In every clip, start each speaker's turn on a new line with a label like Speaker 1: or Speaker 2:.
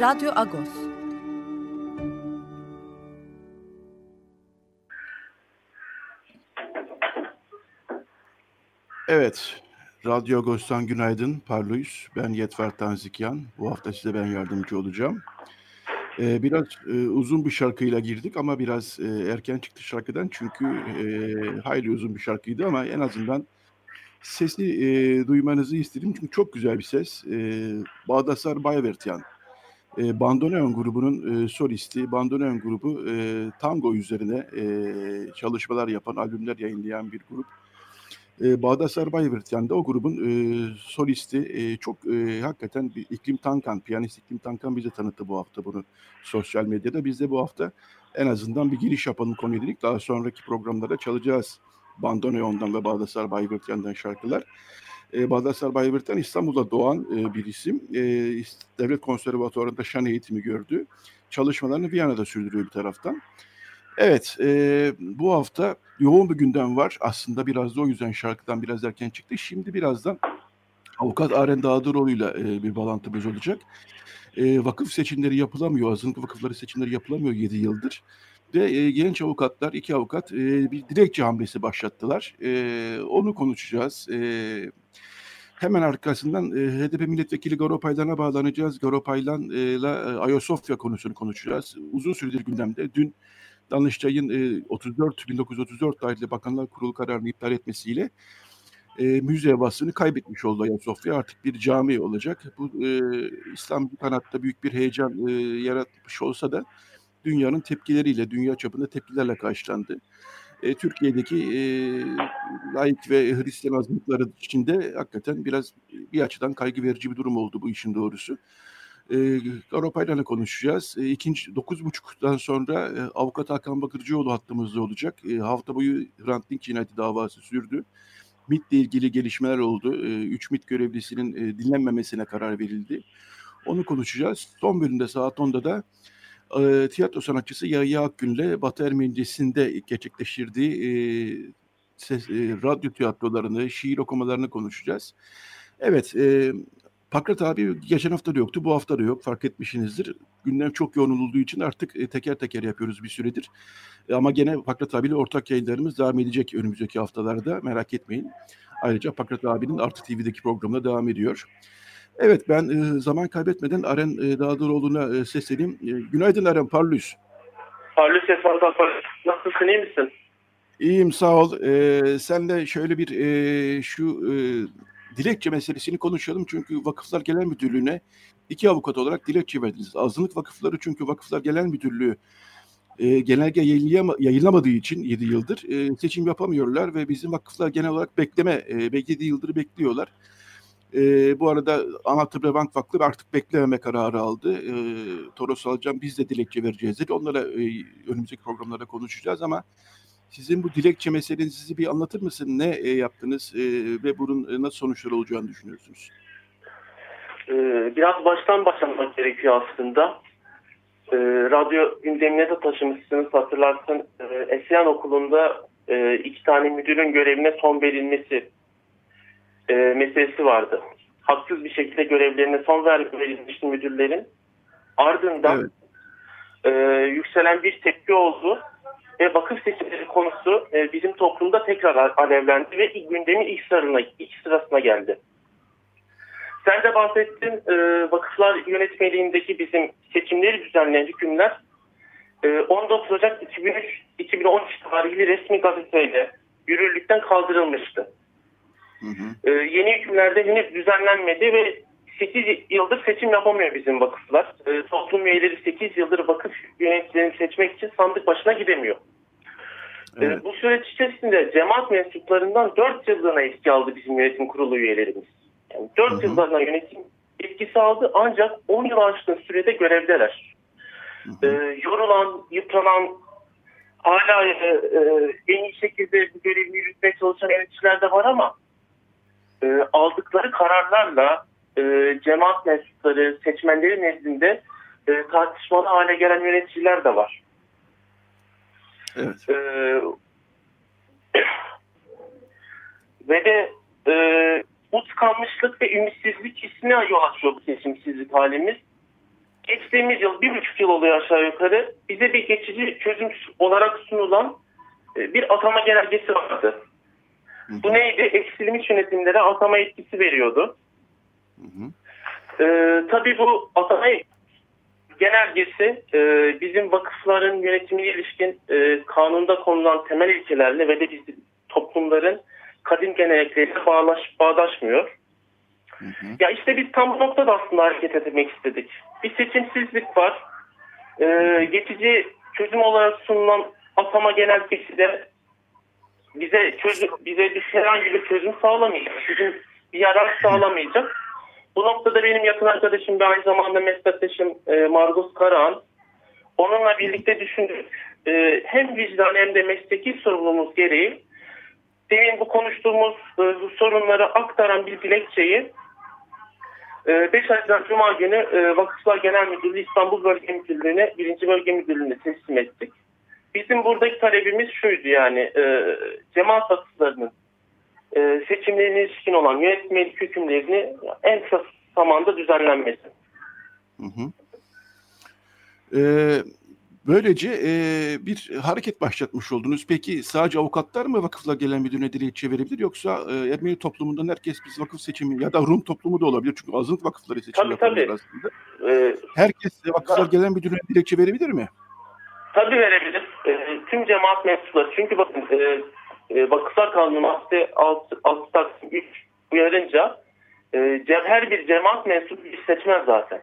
Speaker 1: Radyo Agos.
Speaker 2: Evet, Radyo Agos'tan günaydın, parlıyız. Ben Yetver Tanzikyan. Bu hafta size ben yardımcı olacağım. Ee, biraz e, uzun bir şarkıyla girdik ama biraz e, erken çıktı şarkıdan çünkü e, hayli uzun bir şarkıydı ama en azından sesi e, duymanızı istedim çünkü çok güzel bir ses. E, Bağdasar Bayvertyan e, Bandoneon grubunun e, solisti, Bandoneon grubu e, tango üzerine e, çalışmalar yapan, albümler yayınlayan bir grup. E, Bağdat Bayvert de o grubun e, solisti. E, çok e, hakikaten bir iklim Tankan, piyanist iklim Tankan bize tanıttı bu hafta bunu sosyal medyada. Biz de bu hafta en azından bir giriş yapalım konuya dedik. Daha sonraki programlarda çalacağız Bandoneon'dan ve Bağdat Bayvertyan'dan şarkılar. E, Bağdat Bayburt'tan İstanbul'da doğan e, bir isim. E, Devlet Konservatuvarı'nda şan eğitimi gördü. Çalışmalarını Viyana'da sürdürüyor bir taraftan. Evet, e, bu hafta yoğun bir gündem var. Aslında biraz da o yüzden şarkıdan biraz erken çıktı. Şimdi birazdan Avukat Aren Dağdıroğlu'yla e, bir bağlantımız olacak. E, vakıf seçimleri yapılamıyor, azınlık vakıfları seçimleri yapılamıyor 7 yıldır. Ve e, genç avukatlar, iki avukat e, bir dilekçe hamlesi başlattılar. E, onu konuşacağız. E, Hemen arkasından e, HDP milletvekili Garopaylan'a bağlanacağız. Garopaylan'la e, Ayasofya konusunu konuşacağız. Uzun süredir gündemde. Dün Danıştay'ın e, 34 1934 tarihli Bakanlar Kurulu kararını iptal etmesiyle e, müze vasfını kaybetmiş oldu Ayasofya. Artık bir cami olacak. Bu e, İslam kanatta büyük bir heyecan e, yaratmış olsa da dünyanın tepkileriyle, dünya çapında tepkilerle karşılandı e, Türkiye'deki e, laik ve Hristiyan azınlıkları içinde hakikaten biraz bir açıdan kaygı verici bir durum oldu bu işin doğrusu. E, Garopay'la konuşacağız. E, ikinci, dokuz buçuktan sonra e, avukat Hakan Bakırcıoğlu hattımızda olacak. E, hafta boyu Hrant Dink cinayeti davası sürdü. MIT ile ilgili gelişmeler oldu. E, üç MIT görevlisinin e, dinlenmemesine karar verildi. Onu konuşacağız. Son bölümde saat 10'da da tiyatro sanatçısı Yahya Akgün'le Batı Ermenicesi'nde gerçekleştirdiği e, ses, e, radyo tiyatrolarını, şiir okumalarını konuşacağız. Evet, e, Pakrat abi geçen hafta da yoktu, bu hafta da yok. Fark etmişsinizdir. Gündem çok yoğun olduğu için artık teker teker yapıyoruz bir süredir. Ama gene Pakrat abiyle ortak yayınlarımız devam edecek önümüzdeki haftalarda. Merak etmeyin. Ayrıca Pakrat abinin Artı TV'deki programına devam ediyor. Evet ben e, zaman kaybetmeden Aren e, Dağdıroğlu'na e, sesleneyim. E, günaydın Aren Parlus.
Speaker 3: Parlus Esman'dan Nasılsın iyi misin?
Speaker 2: İyiyim sağ ol. E, senle şöyle bir e, şu e, dilekçe meselesini konuşalım. Çünkü Vakıflar Genel Müdürlüğü'ne iki avukat olarak dilekçe verdiniz. Azınlık vakıfları çünkü Vakıflar Genel Müdürlüğü e, genelge yayınlamadığı için 7 yıldır e, seçim yapamıyorlar ve bizim vakıflar genel olarak bekleme, e, 7 yıldır bekliyorlar. E, bu arada Anadolu Bank Vakfı artık beklememe kararı aldı. E, Toros alacağım biz de dilekçe vereceğiz dedi. Onlara e, önümüzdeki programlarda konuşacağız ama sizin bu dilekçe meselenizi bir anlatır mısın? Ne e, yaptınız e, ve bunun e, nasıl sonuçlar olacağını düşünüyorsunuz?
Speaker 3: Ee, biraz baştan başlamak gerekiyor aslında. Ee, radyo gündemine de taşımışsınız hatırlarsın. Ee, Esyan Okulu'nda e, iki tane müdürün görevine son verilmesi e, meselesi vardı. Haksız bir şekilde görevlerine son verilmişti müdürlerin. Ardından evet. e, yükselen bir tepki oldu ve vakıf seçimleri konusu e, bizim toplumda tekrar alevlendi ve ilk gündemin ilk sırasına, ilk sırasına geldi. Sen de bahsettin e, vakıflar yönetmeliğindeki bizim seçimleri düzenleyen hükümler e, 19 Ocak 2003, 2013 tarihli resmi gazeteyle yürürlükten kaldırılmıştı. Hı hı. Ee, yeni hükümlerde henüz düzenlenmedi ve 8 yıldır seçim yapamıyor bizim vakıflar. Ee, toplum üyeleri 8 yıldır vakıf yöneticilerini seçmek için sandık başına gidemiyor. Ee, evet. bu süreç içerisinde cemaat mensuplarından 4 yıllığına eski aldı bizim yönetim kurulu üyelerimiz. Yani 4 hı hı. yıllarına yönetim etkisi aldı ancak 10 yıl aşkın sürede görevdeler. Hı hı. E, yorulan, yıpranan, hala e, e, en iyi şekilde bu görevini yürütmeye çalışan yöneticiler de var ama e, aldıkları kararlarla e, cemaat mensupları, seçmenleri nezdinde e, tartışmalı hale gelen yöneticiler de var.
Speaker 2: Evet. E,
Speaker 3: ve de e, bu tıkanmışlık ve ümitsizlik hissine yol açıyor bu seçimsizlik halimiz. Geçtiğimiz yıl, bir buçuk yıl oluyor aşağı yukarı, bize bir geçici çözüm olarak sunulan e, bir atama genelgesi vardı. Bu neydi? Eksilmiş yönetimlere atama etkisi veriyordu. Ee, tabii bu atama genelgesi e, bizim vakıfların yönetimine ilişkin e, kanunda konulan temel ilkelerle ve de bizim toplumların kadim gelenekleriyle bağlaş, bağdaşmıyor. Hı hı. Ya işte biz tam bu noktada aslında hareket etmek istedik. Bir seçimsizlik var. Ee, geçici çözüm olarak sunulan atama genelgesi de bize çözüm, bize bir herhangi bir çözüm sağlamayacak. Bizim bir yarar sağlamayacak. Bu noktada benim yakın arkadaşım ve aynı zamanda meslektaşım e, Margus Karahan. Onunla birlikte düşündük. E, hem vicdan hem de mesleki sorumluluğumuz gereği demin bu konuştuğumuz e, sorunları aktaran bir dilekçeyi e, 5 Haziran Cuma günü e, Vakıflar Genel Müdürlüğü İstanbul Bölge Müdürlüğü'ne, 1. Bölge Müdürlüğü'ne teslim ettik. Bizim buradaki talebimiz şuydu yani e, cemaat vakıflarının e, seçimlerine ilişkin olan yönetmelik hükümlerini en kısa zamanda düzenlenmesi. Hı hı.
Speaker 2: Ee, böylece e, bir hareket başlatmış oldunuz. Peki sadece avukatlar mı vakıfla gelen müdürüne dilekçe verebilir yoksa e, Ermeni toplumundan herkes biz vakıf seçimi ya da Rum toplumu da olabilir çünkü azınlık vakıfları seçim tabii, tabii. aslında. Ee, herkes vakıflar gelen müdürüne dilekçe verebilir mi?
Speaker 3: Tabii verebilir. E, tüm cemaat mensupları çünkü bakın e, e, Vakıflar Kanunu madde 6, 6 taksim 3 uyarınca e, her bir cemaat mensubu bir seçmen zaten.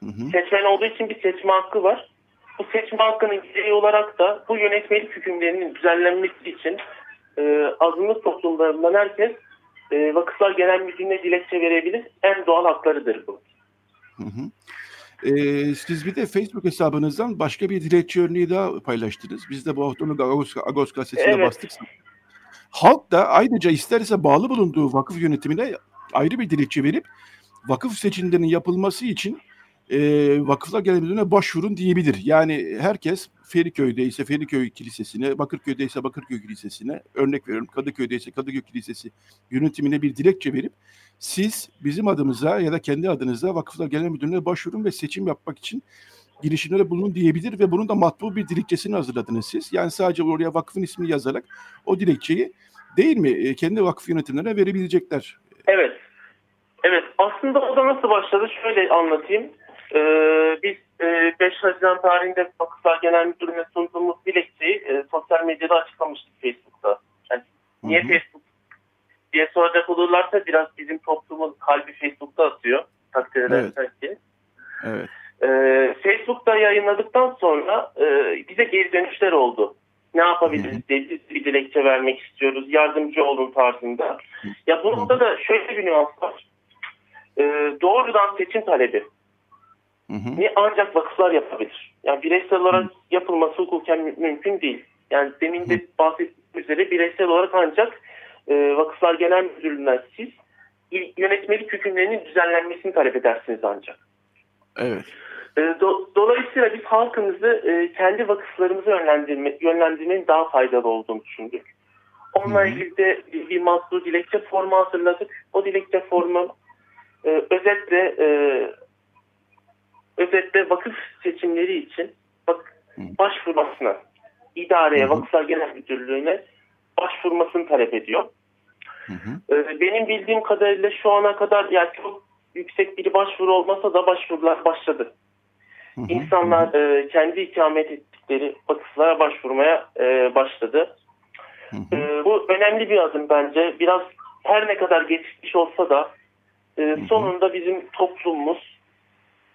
Speaker 3: Hı hı. Seçmen olduğu için bir seçme hakkı var. Bu seçme hakkının gereği olarak da bu yönetmelik hükümlerinin düzenlenmesi için e, azınlık toplumlarından herkes e, Vakıflar Genel Müdürlüğü'ne dilekçe verebilir. En doğal haklarıdır bu. Hı hı.
Speaker 2: Ee, siz bir de Facebook hesabınızdan başka bir dilekçe örneği daha paylaştınız. Biz de bu hafta onu Agos, Agos gazetesine evet. bastık. Halk da ayrıca isterse bağlı bulunduğu vakıf yönetimine ayrı bir dilekçe verip vakıf seçimlerinin yapılması için e, vakıflar genel başvurun diyebilir. Yani herkes Feriköy'de ise Feriköy Kilisesi'ne, Bakırköy'de ise Bakırköy Kilisesi'ne, örnek veriyorum Kadıköy'de ise Kadıköy Kilisesi yönetimine bir dilekçe verip siz bizim adımıza ya da kendi adınıza Vakıflar Genel Müdürlüğü'ne başvurun ve seçim yapmak için girişimlere bulunun diyebilir ve bunun da matbu bir dilekçesini hazırladınız siz. Yani sadece oraya vakfın ismini yazarak o dilekçeyi değil mi e, kendi vakıf yönetimlerine verebilecekler.
Speaker 3: Evet. Evet aslında o da nasıl başladı şöyle anlatayım. Ee, biz e, 5 Haziran tarihinde Vakıflar Genel Müdürlüğü'ne sunduğumuz dilekçeyi e, sosyal medyada açıklamıştık Facebook'ta. Yani niye Facebook diye soracak olurlarsa biraz bizim toplumun kalbi Facebook'ta atıyor. Takdir edersen evet. ki. Evet. Ee, Facebook'ta yayınladıktan sonra e, bize geri dönüşler oldu. Ne yapabiliriz diye bir dilekçe vermek istiyoruz. Yardımcı olun tarzında. Ya bu noktada şöyle bir nüans var. Ee, doğrudan seçim talebi. Hı hı. ancak vakıflar yapabilir. Yani bireysel olarak yapılması hukuken mümkün değil. Yani demin de bahsettiğim üzere bireysel olarak ancak e, Vakıflar Genel Müdürlüğü'nden siz yönetmelik hükümlerinin düzenlenmesini talep edersiniz ancak.
Speaker 2: Evet.
Speaker 3: E, do, dolayısıyla biz halkımızı e, kendi vakıflarımızı yönlendirme, yönlendirmenin daha faydalı olduğunu düşündük. Onunla ilgili de bir, bir mazlu dilekçe formu hazırladık. O dilekçe formu e, özetle e, özetle vakıf seçimleri için bak, başvurmasına idareye, Vakıflar Genel Müdürlüğü'ne başvurmasını talep ediyor. Hı hı. Ee, benim bildiğim kadarıyla şu ana kadar yani çok yüksek bir başvuru olmasa da başvurular başladı. Hı hı. İnsanlar e, kendi ikamet ettikleri vakıflara başvurmaya e, başladı. Hı hı. E, bu önemli bir adım bence. Biraz her ne kadar geçmiş olsa da e, sonunda bizim toplumumuz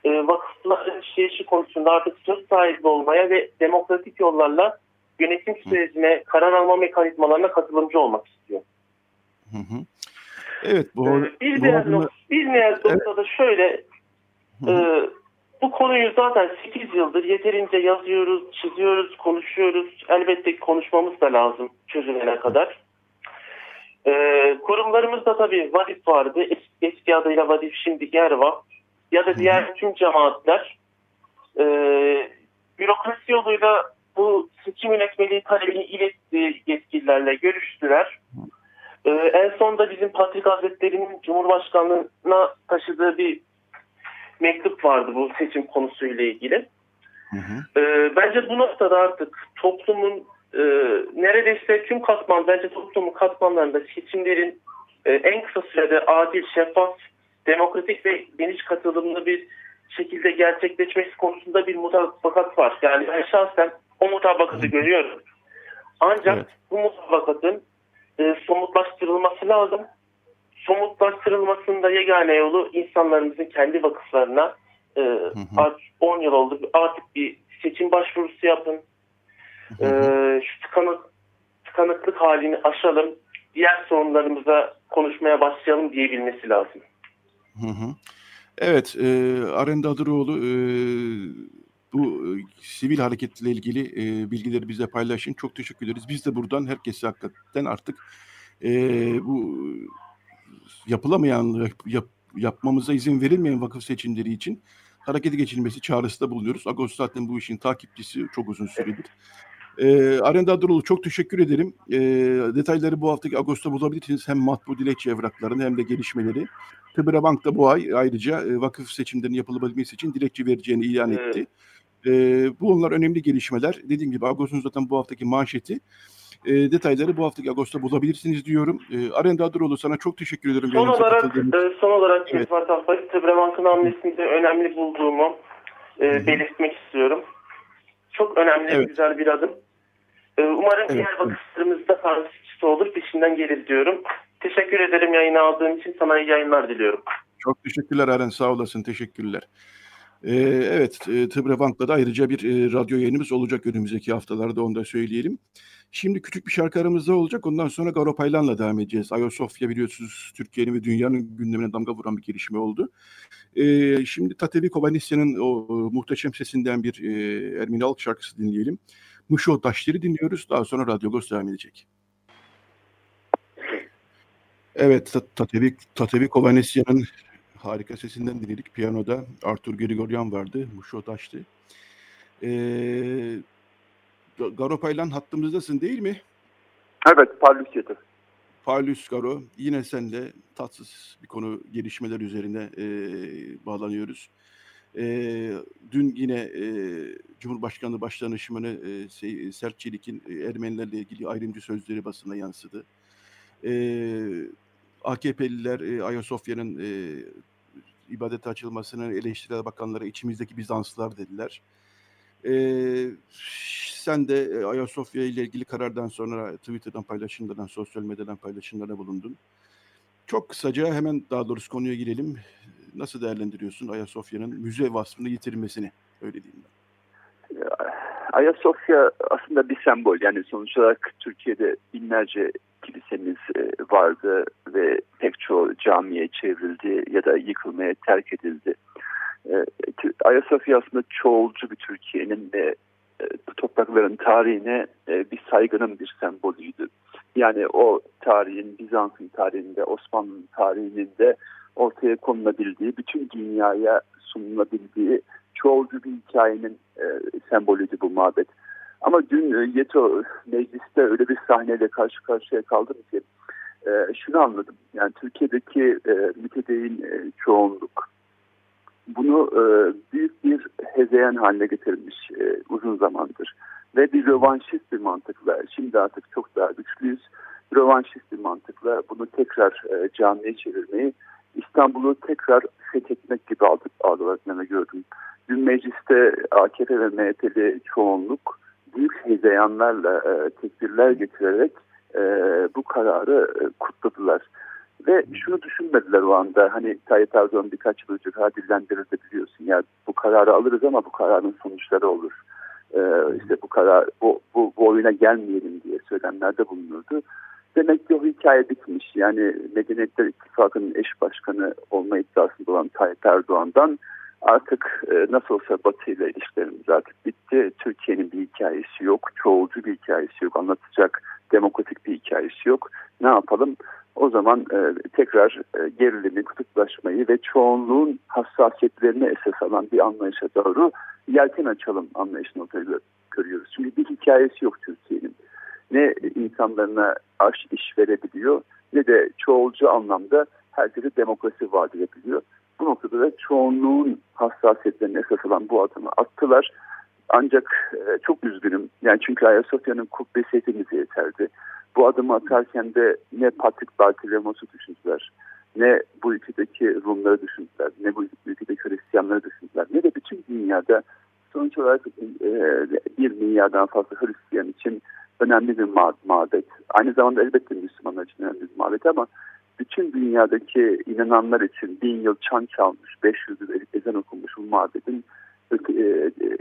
Speaker 3: e, vakıfların işleyişi konusunda artık söz sahibi olmaya ve demokratik yollarla yönetim sürecine, karar alma mekanizmalarına katılımcı olmak istiyor. Hı hı.
Speaker 2: Evet. Bu,
Speaker 3: ee, bir, diğer bu, bir diğer noktada evet. şöyle e, bu konuyu zaten 8 yıldır yeterince yazıyoruz, çiziyoruz, konuşuyoruz. Elbette konuşmamız da lazım çözülene kadar. Ee, kurumlarımızda tabii Vadif vardı. Eski, eski adıyla Vadif şimdi Gerva. Ya da diğer tüm cemaatler e, bürokrasi yoluyla bu seçim yönetmeliği talebini iletti yetkililerle görüştüler. Ee, en son da bizim Patrik Hazretleri'nin Cumhurbaşkanlığına taşıdığı bir mektup vardı bu seçim konusuyla ilgili. Hı hı. Ee, bence bu noktada artık toplumun e, neredeyse tüm katman, bence toplumun katmanlarında seçimlerin e, en kısa sürede adil, şeffaf, demokratik ve geniş katılımlı bir şekilde gerçekleşmesi konusunda bir mutabakat var. Yani ben şahsen o mutabakatı görüyorum. Ancak evet. bu mutabakatın e, somutlaştırılması lazım. Somutlaştırılmasında yegane yolu insanlarımızın kendi vakıflarına e, hı hı. artık 10 yıl oldu artık bir seçim başvurusu yapın. Hı hı. E, şu tıkanık, tıkanıklık halini aşalım. Diğer sorunlarımıza konuşmaya başlayalım diyebilmesi lazım.
Speaker 2: Hı hı. Evet, e, Arenda Adıroğlu e, bu e, sivil hareketle ilgili e, bilgileri bize paylaşın. Çok teşekkür ederiz. Biz de buradan herkese hakikaten artık e, bu yapılamayan, yap, yapmamıza izin verilmeyen vakıf seçimleri için harekete geçilmesi çağrısında bulunuyoruz. Agos zaten bu işin takipçisi çok uzun süredir. E, Arenda Adıroğlu çok teşekkür ederim. E, detayları bu haftaki Ağustos'ta bulabilirsiniz. Hem matbu dilekçe evraklarını hem de gelişmeleri. Tıbra Bank da bu ay ayrıca e, vakıf seçimlerinin yapılabilmesi için dilekçe vereceğini ilan etti. Evet. E, bunlar önemli gelişmeler. Dediğim gibi Ağustos'un zaten bu haftaki manşeti. E, detayları bu haftaki Ağustos'ta bulabilirsiniz diyorum. E, Arenda Adıroğlu sana çok teşekkür ederim.
Speaker 3: Son olarak, e, son olarak evet. Fatih Tıbra hamlesinde önemli bulduğumu e, belirtmek istiyorum. Çok önemli, evet. güzel bir adım. E, umarım evet. diğer vakıflarımızda tanrısı olur, peşinden gelir diyorum. Teşekkür ederim yayını aldığım için. Sana iyi yayınlar diliyorum.
Speaker 2: Çok teşekkürler Aren. Sağ olasın. Teşekkürler. Ee, evet, e, Tıbrebank'ta da ayrıca bir e, radyo yayınımız olacak önümüzdeki haftalarda onu da söyleyelim. Şimdi küçük bir şarkı aramızda olacak. Ondan sonra Garo Paylan'la devam edeceğiz. Ayasofya biliyorsunuz Türkiye'nin ve dünyanın gündemine damga vuran bir gelişme oldu. Ee, şimdi Tatevi Kovanisyan'ın o e, muhteşem sesinden bir e, Ermeni halk şarkısı dinleyelim. Muşo Taşları dinliyoruz. Daha sonra Radyo Ghost devam edecek. Evet, Tatevi, Tatevi Kovanesyan'ın harika sesinden dinledik. Piyanoda Arthur Grigoryan vardı. Muşo Taş'tı. Ee, Garo hattımızdasın değil mi?
Speaker 4: Evet, Parlus Yeter.
Speaker 2: Parlus Garo, yine senle tatsız bir konu gelişmeler üzerine e, bağlanıyoruz. E, dün yine e, Cumhurbaşkanlığı Başdanışmanı e, Sert Çelik'in e, Ermenilerle ilgili ayrımcı sözleri basına yansıdı. E, AKP'liler e, Ayasofya'nın e, ibadete açılmasını eleştiren bakanlara içimizdeki Bizanslılar dediler. E, sen de e, Ayasofya ile ilgili karardan sonra Twitter'dan paylaşımlardan, sosyal medyadan paylaşımlara bulundun. Çok kısaca hemen daha doğrusu konuya girelim. Nasıl değerlendiriyorsun Ayasofya'nın müze vasfını yitirmesini? Öyle diyeyim ben.
Speaker 4: Ayasofya aslında bir sembol. Yani sonuç olarak Türkiye'de binlerce kilisemiz e, vardı ve pek çoğu camiye çevrildi ya da yıkılmaya terk edildi. E, Ayasofya aslında çoğulcu bir Türkiye'nin ve e, bu toprakların tarihine bir saygının bir sembolüydü. Yani o tarihin Bizans'ın tarihinde, Osmanlı'nın tarihinin de ortaya konulabildiği, bütün dünyaya sunulabildiği çoğulcu bir hikayenin sembolüydü bu mabet. Ama dün e, Yeto mecliste öyle bir sahneyle karşı karşıya kaldım ki e, şunu anladım. Yani Türkiye'deki e, mütedeyin e, çoğunluk bunu e, büyük bir hezeyan haline getirmiş e, uzun zamandır. Ve bir rövanşist bir mantıkla, şimdi artık çok daha güçlüyüz, rövanşist bir mantıkla bunu tekrar e, camiye çevirmeyi, İstanbul'u tekrar fethetmek gibi algılarını gördüm. Dün mecliste AKP ve MHP'li çoğunluk büyük hezeyanlarla e, tekbirler getirerek e, bu kararı e, kutladılar. Ve şunu düşünmediler o anda hani Tayyip Erdoğan birkaç yıl önce daha dillendirildi biliyorsun ya bu kararı alırız ama bu kararın sonuçları olur. Ee, işte bu karar bu, bu, bu oyuna gelmeyelim diye söylemlerde bulunurdu. Demek ki o hikaye bitmiş. Yani Medeniyetler İttifakı'nın eş başkanı olma iddiasında olan Tayyip Erdoğan'dan artık e, nasıl olsa Batı ile ilişkilerimiz artık bitti. Hikayesi yok. Çoğulcu bir hikayesi yok. Anlatacak demokratik bir hikayesi yok. Ne yapalım? O zaman e, tekrar e, gerilimi, kutuplaşmayı ve çoğunluğun hassasiyetlerini esas alan bir anlayışa doğru yelken açalım anlayışını ortaya görüyoruz. Çünkü bir hikayesi yok Türkiye'nin. Ne insanlarına aş iş verebiliyor ne de çoğulcu anlamda herkese demokrasi vaat edebiliyor. Bu noktada da çoğunluğun hassasiyetlerini esas alan bu adımı attılar. Ancak e, çok üzgünüm. Yani çünkü Ayasofya'nın kubbesi hepimize yeterdi. Bu adımı atarken de ne Patrick Bartolomeos'u düşündüler, ne bu ülkedeki Rumları düşündüler, ne bu ülkedeki Hristiyanları düşündüler, ne de bütün dünyada sonuç olarak e, bir milyardan fazla Hristiyan için önemli bir mabet. Aynı zamanda elbette Müslümanlar için önemli bir mabet ama bütün dünyadaki inananlar için bin yıl çan çalmış, 500 yıl ezan okunmuş bu mabetin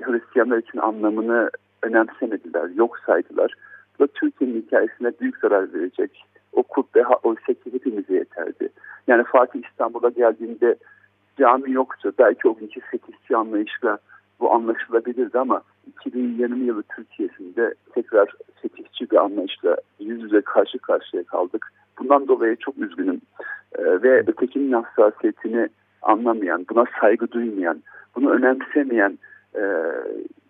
Speaker 4: Hristiyanlar için anlamını önemsemediler, yok saydılar. Bu Türkiye'nin hikayesine büyük zarar verecek. O kubbe oysa ki hepimize yeterdi. Yani Fatih İstanbul'a geldiğinde cami yoktu. Belki o günkü fetişçi anlayışla bu anlaşılabilirdi ama 2020 yılı Türkiye'sinde tekrar fetişçi bir anlayışla yüz yüze karşı karşıya kaldık. Bundan dolayı çok üzgünüm. Ee, ve ötekinin hassasiyetini anlamayan, buna saygı duymayan, bunu önemsemeyen e,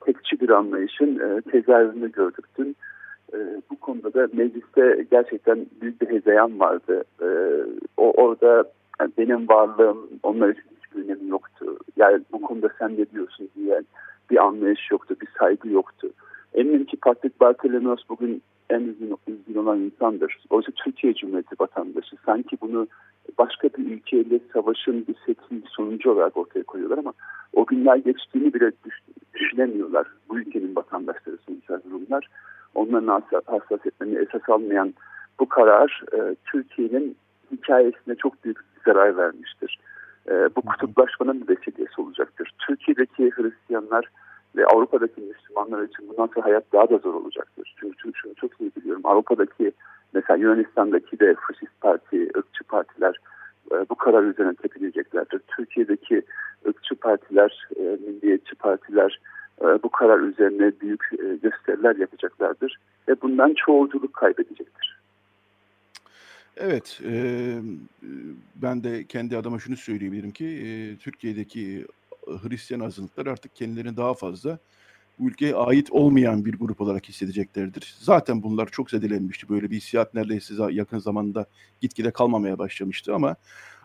Speaker 4: tekçi bir anlayışın e, tezahürünü gördük dün. E, bu konuda da mecliste gerçekten büyük bir hezeyan vardı. E, o orada yani benim varlığım onlar için hiçbir önemi yoktu. Yani bu konuda sen ne diyorsun diye bir anlayış yoktu, bir saygı yoktu. Eminim ki Patrick Bartolomeos bugün en üzgün, üzgün olan insandır. Oysa Türkiye Cumhuriyeti vatandaşı. Sanki bunu başka bir ülkeyle savaşın bir bir sonucu olarak ortaya koyuyorlar ama o günler geçtiğini bile düşünemiyorlar. Bu ülkenin vatandaşları sonuçta durumlar. Onların hassasiyetlerini esas almayan bu karar e, Türkiye'nin hikayesine çok büyük zarar vermiştir. E, bu kutuplaşmanın bir vesilesi olacaktır. Türkiye'deki Hristiyanlar ve Avrupa'daki Müslümanlar için bundan sonra hayat daha da zor olacaktır. Çünkü şunu çok iyi biliyorum. Avrupa'daki mesela Yunanistan'daki de faşist parti, ırkçı partiler e, bu karar üzerine tepineceklerdir. Türkiye'deki ırkçı partiler, e, milliyetçi partiler e, bu karar üzerine büyük e, gösteriler yapacaklardır ve bundan çoğulculuk kaybedecektir.
Speaker 2: Evet, e, ben de kendi adıma şunu söyleyebilirim ki e, Türkiye'deki Hristiyan azınlıklar artık kendilerini daha fazla bu ülkeye ait olmayan bir grup olarak hissedeceklerdir. Zaten bunlar çok zedelenmişti. Böyle bir hissiyat neredeyse yakın zamanda gitgide kalmamaya başlamıştı ama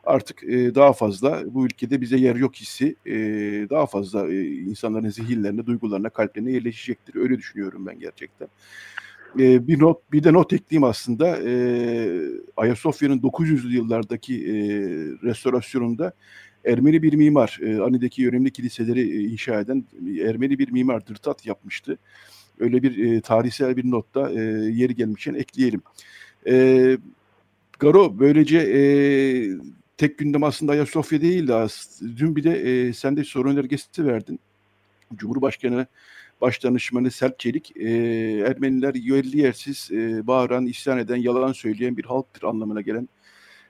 Speaker 2: artık e, daha fazla bu ülkede bize yer yok hissi e, daha fazla e, insanların zihinlerine, duygularına, kalplerine yerleşecektir. Öyle düşünüyorum ben gerçekten. E, bir not, bir de not ekleyeyim aslında. E, Ayasofya'nın 900'lü yıllardaki e, restorasyonunda Ermeni bir mimar, e, Ani'deki önemli kiliseleri e, inşa eden Ermeni bir mimar Dırtat yapmıştı. Öyle bir e, tarihsel bir notta e, yeri gelmişken ekleyelim. E, Garo böylece e, tek gündem aslında Ayasofya değildi. Dün bir de e, sen de sorun önergesi verdin. Cumhurbaşkanı Başdanışmanı Selçuk Çelik, e, Ermeniler yerli yersiz e, bağıran, isyan eden, yalan söyleyen bir halktır anlamına gelen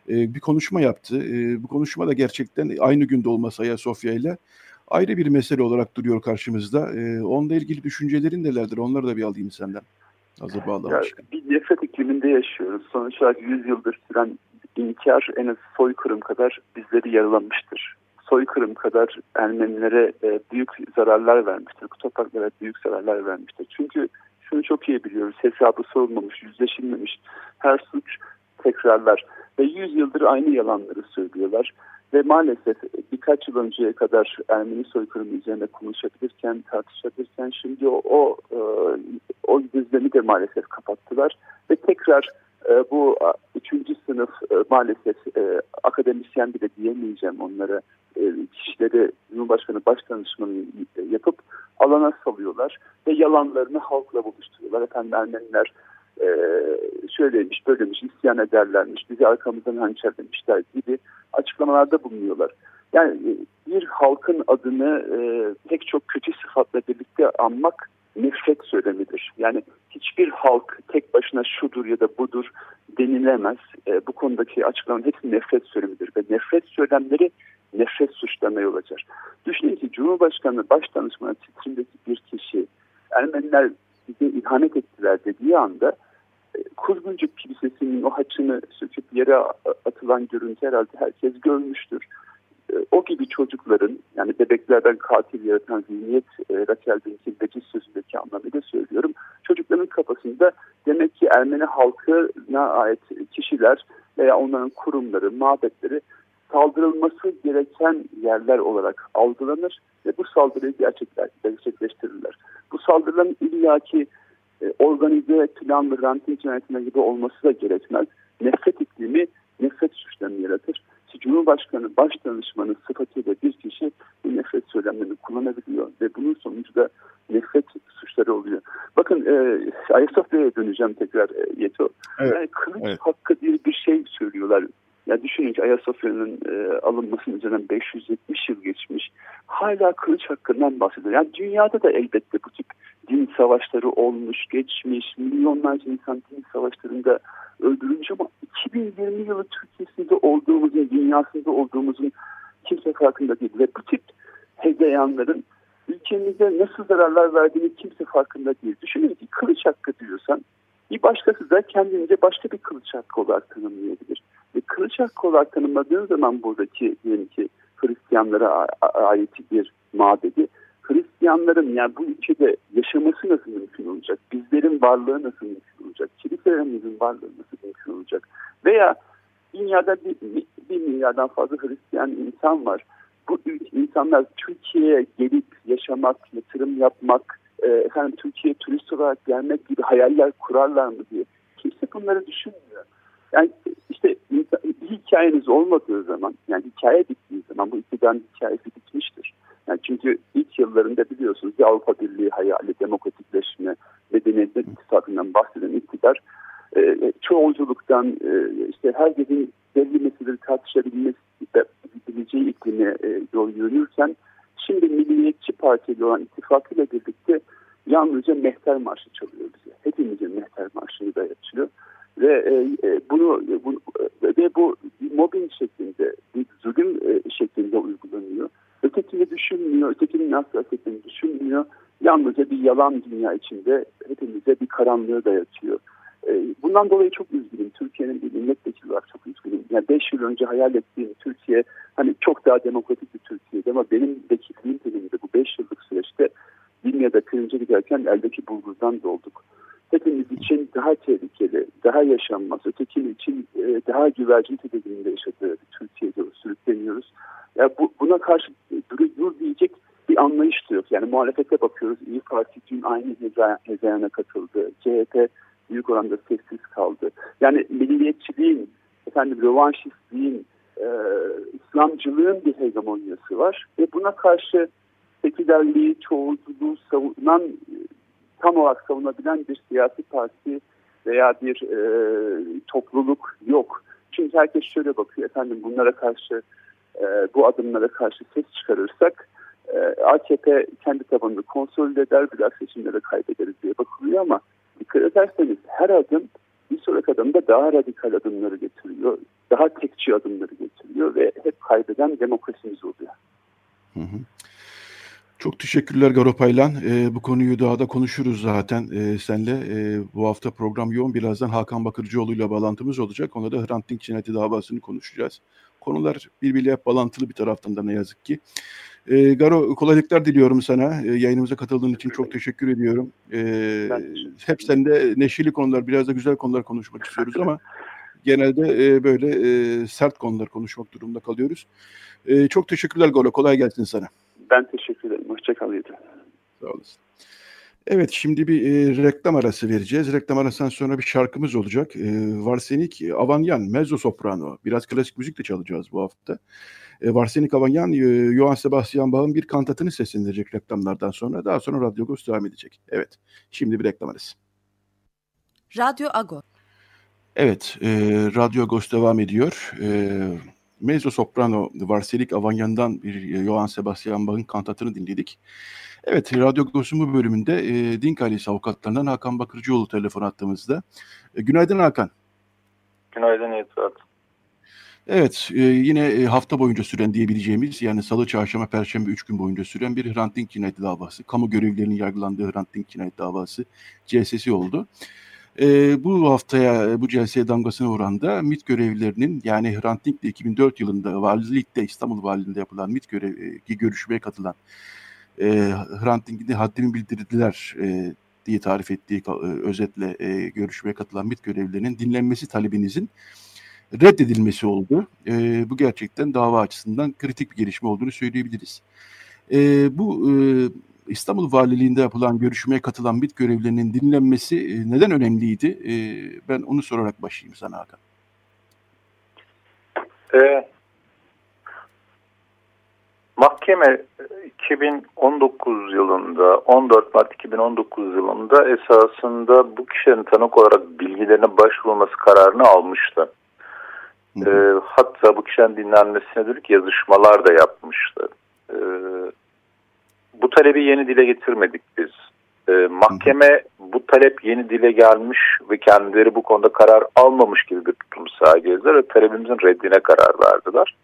Speaker 2: e, bir konuşma yaptı. E, bu konuşma da gerçekten aynı günde olması Ayasofya ile ayrı bir mesele olarak duruyor karşımızda. E, onunla ilgili düşüncelerin nelerdir? Onları da bir alayım senden. Hazır bağlamışken.
Speaker 4: Bir nefret ikliminde yaşıyoruz. Sonuç olarak 100 yıldır süren inkar en az soykırım kadar bizleri yaralamıştır. Soykırım kadar Ermenilere e, büyük zararlar vermiştir. Topraklara büyük zararlar vermiştir. Çünkü şunu çok iyi biliyoruz. Hesabı sorulmamış, yüzleşilmemiş her suç tekrarlar. Ve 100 yıldır aynı yalanları söylüyorlar. Ve maalesef birkaç yıl önceye kadar Ermeni soykırımı üzerine konuşabilirken, tartışabilirken şimdi o, o, e, o gözlemi de maalesef kapattılar. Ve tekrar e, bu üçüncü sınıf e, maalesef akademisyen bile diyemeyeceğim onlara kişileri Cumhurbaşkanı Başdanışmanı yapıp alana salıyorlar ve yalanlarını halkla buluşturuyorlar. Efendim Ermeniler e, şöyleymiş böylemiş isyan ederlermiş bizi arkamızdan hançerlemişler gibi açıklamalarda bulunuyorlar. Yani e, bir halkın adını e, pek çok kötü sıfatla birlikte anmak nefret söylemidir. Yani hiçbir halk tek başına şudur ya da budur denilemez. E, bu konudaki açıklamanın hepsi nefret söylemidir ve nefret söylemleri nefret suçlarına yol açar. Düşünün ki Cumhurbaşkanı Başdanışmanı titrindeki bir kişi Ermeniler bize ihanet ettiler dediği anda Kuzguncuk Kilisesi'nin o haçını söküp yere atılan görüntü herhalde herkes görmüştür. E, o gibi çocukların yani bebeklerden katil yaratan zihniyet e, Raquel Dink'in veciz sözündeki anlamıyla söylüyorum. Çocukların kafasında demek ki Ermeni halkına ait kişiler veya onların kurumları, mabetleri saldırılması gereken yerler olarak algılanır ve bu saldırıyı gerçekleştirirler. Bu saldırıların illaki e, organize, planlı, ranting yönetme gibi olması da gerekmez. Nefret iklimi nefret suçlarını yaratır. Ki Cumhurbaşkanı baş danışmanı sıfatıyla bir kişi bu nefret söylemlerini kullanabiliyor ve bunun sonucu da nefret suçları oluyor. Bakın e, Ayasofya'ya döneceğim tekrar e, Yeto. Evet. Yani kılıç evet. hakkı diye bir şey söylüyorlar. Ya düşünün ki Ayasofya'nın e, alınmasının üzerinden 570 yıl geçmiş. Hala kılıç hakkından bahsediyor. Yani dünyada da elbette bu tip din savaşları olmuş, geçmiş. Milyonlarca insan din savaşlarında öldürülmüş ama 2020 yılı Türkiye'sinde olduğumuzun, dünyasında olduğumuzun kimse farkında değil. Ve bu tip hezeyanların ülkemize nasıl zararlar verdiğini kimse farkında değil. Düşünün ki kılıç hakkı diyorsan bir başkası da kendince başka bir kılıç hakkı olarak tanımlayabilir. Ve kılıç olarak tanımladığın zaman buradaki diyelim ki Hristiyanlara ait bir mabedi Hristiyanların yani bu ülkede yaşaması nasıl mümkün olacak? Bizlerin varlığı nasıl mümkün olacak? Kiliselerimizin varlığı nasıl mümkün olacak? Veya dünyada bir, bir milyardan fazla Hristiyan insan var. Bu insanlar Türkiye'ye gelip yaşamak, yatırım yapmak, e, efendim Türkiye'ye turist olarak gelmek gibi hayaller kurarlar mı diye. Kimse bunları düşünmüyor. Yani işte bir hikayeniz olmadığı zaman, yani hikaye bittiği zaman bu iktidarın hikayesi bitmiştir. Yani çünkü ilk yıllarında biliyorsunuz bir Avrupa Birliği hayali, demokratikleşme, medeniyet ittifakından bahseden iktidar e, çoğulculuktan e, işte herkesin belli meseleleri tartışabilmesi iklime e, yol yürürken şimdi Milliyetçi Parti ile olan ittifakıyla birlikte yalnızca mehter marşı çalıyor bize. Hepimizin mehter marşını dayatıyor. Ve e, e bunu, bu, ve bu mobbing şeklinde, bir zulüm e, şeklinde uygulanıyor. Ötekini düşünmüyor, ötekinin hassasiyetini düşünmüyor. Yalnızca bir yalan dünya içinde hepimize bir karanlığı dayatıyor. E, bundan dolayı çok üzgünüm. Türkiye'nin bir milletvekili olarak çok üzgünüm. Yani 5 yıl önce hayal ettiğim Türkiye hani çok daha demokratik bir Türkiye'di ama benim vekilliğim döneminde bu 5 yıllık süreçte Linya'da pirince giderken eldeki bulgurdan dolduk. Hepimiz için daha tehlikeli, daha yaşanmaz, ötekinin için e, daha güvercin tedirginliğinde yaşadığı Türkiye'de sürükleniyoruz. Ya bu, buna karşı dur, dur diyecek bir anlayış da yok. Yani muhalefete bakıyoruz. İyi Parti dün aynı hezayana katıldı. CHP büyük oranda sessiz kaldı. Yani milliyetçiliğin, efendim rövanşistliğin, e, İslamcılığın bir hegemonyası var. Ve buna karşı sekülerliği, çoğulculuğu savunan, tam olarak savunabilen bir siyasi parti veya bir e, topluluk yok. Çünkü herkes şöyle bakıyor, efendim bunlara karşı e, bu adımlara karşı ses çıkarırsak e, AKP kendi tabanını konsolide eder, biraz seçimleri kaybederiz diye bakılıyor ama dikkat ederseniz her adım bir sonraki adımda daha radikal adımları getiriyor, daha tekçi adımları getiriyor ve hep kaybeden demokrasimiz oluyor. Hı hı.
Speaker 2: Çok teşekkürler Garopaylan. E, bu konuyu daha da konuşuruz zaten e, senle. E, bu hafta program yoğun. Birazdan Hakan Bakırcıoğlu ile bağlantımız olacak. Ona da Hrant Dink cinayeti davasını konuşacağız. Konular birbiriyle bağlantılı bir taraftan da ne yazık ki. E, Garo kolaylıklar diliyorum sana. E, yayınımıza katıldığın için çok teşekkür ediyorum. E, hep sende neşeli konular, biraz da güzel konular konuşmak istiyoruz ama genelde e, böyle e, sert konular konuşmak durumunda kalıyoruz. E, çok teşekkürler Garo. Kolay gelsin sana.
Speaker 4: Ben teşekkür ederim. Hoşçakal Yeter.
Speaker 2: Sağ olasın. Evet şimdi bir e, reklam arası vereceğiz. Reklam arasından sonra bir şarkımız olacak. E, Varsenik Avanyan, mezzo soprano. Biraz klasik müzik de çalacağız bu hafta. E, Varsenik Avanyan, e, Johann Sebastian Bach'ın bir kantatını seslendirecek reklamlardan sonra. Daha sonra Radyo Agos devam edecek. Evet, şimdi bir reklam arası.
Speaker 1: Radyo Agos.
Speaker 2: Evet, e, Radyo Agos devam ediyor. E, mezzo soprano Varselik Avanyan'dan bir Johann Sebastian Bach'ın kantatını dinledik. Evet, Radyo Agos'un bu bölümünde e, Dink ailesi avukatlarından Hakan Bakırcıoğlu telefon attığımızda. E, günaydın Hakan.
Speaker 5: Günaydın Yetvat.
Speaker 2: Evet, e, yine e, hafta boyunca süren diyebileceğimiz yani salı, çarşamba, perşembe üç gün boyunca süren bir Hrant Dink cinayeti davası. Kamu görevlilerinin yargılandığı Hrant Dink cinayeti davası CSS'i oldu. E, bu haftaya bu celseye damgasını vuran da MİT görevlilerinin yani Hrant Dink'le 2004 yılında valilikte İstanbul Valiliğinde yapılan MİT görevi, görüşmeye katılan e, Hrant Dink'in haddini bildirdiler e, diye tarif ettiği e, özetle e, görüşmeye katılan MİT görevlilerinin dinlenmesi talebinizin reddedilmesi oldu. E, bu gerçekten dava açısından kritik bir gelişme olduğunu söyleyebiliriz. E, bu e, İstanbul Valiliğinde yapılan görüşmeye katılan MİT görevlilerinin dinlenmesi e, neden önemliydi? E, ben onu sorarak başlayayım sana Hakan.
Speaker 5: E, mahkeme 2019 yılında 14 Mart 2019 yılında esasında bu kişilerin tanık olarak bilgilerine başvurulması kararını almıştı. E, hatta bu kişinin dinlenmesine dönük yazışmalar da yapmıştı. E, bu talebi yeni dile getirmedik biz. E, mahkeme bu talep yeni dile gelmiş ve kendileri bu konuda karar almamış gibi bir tutum sergilediler ve talebimizin reddine karar verdiler.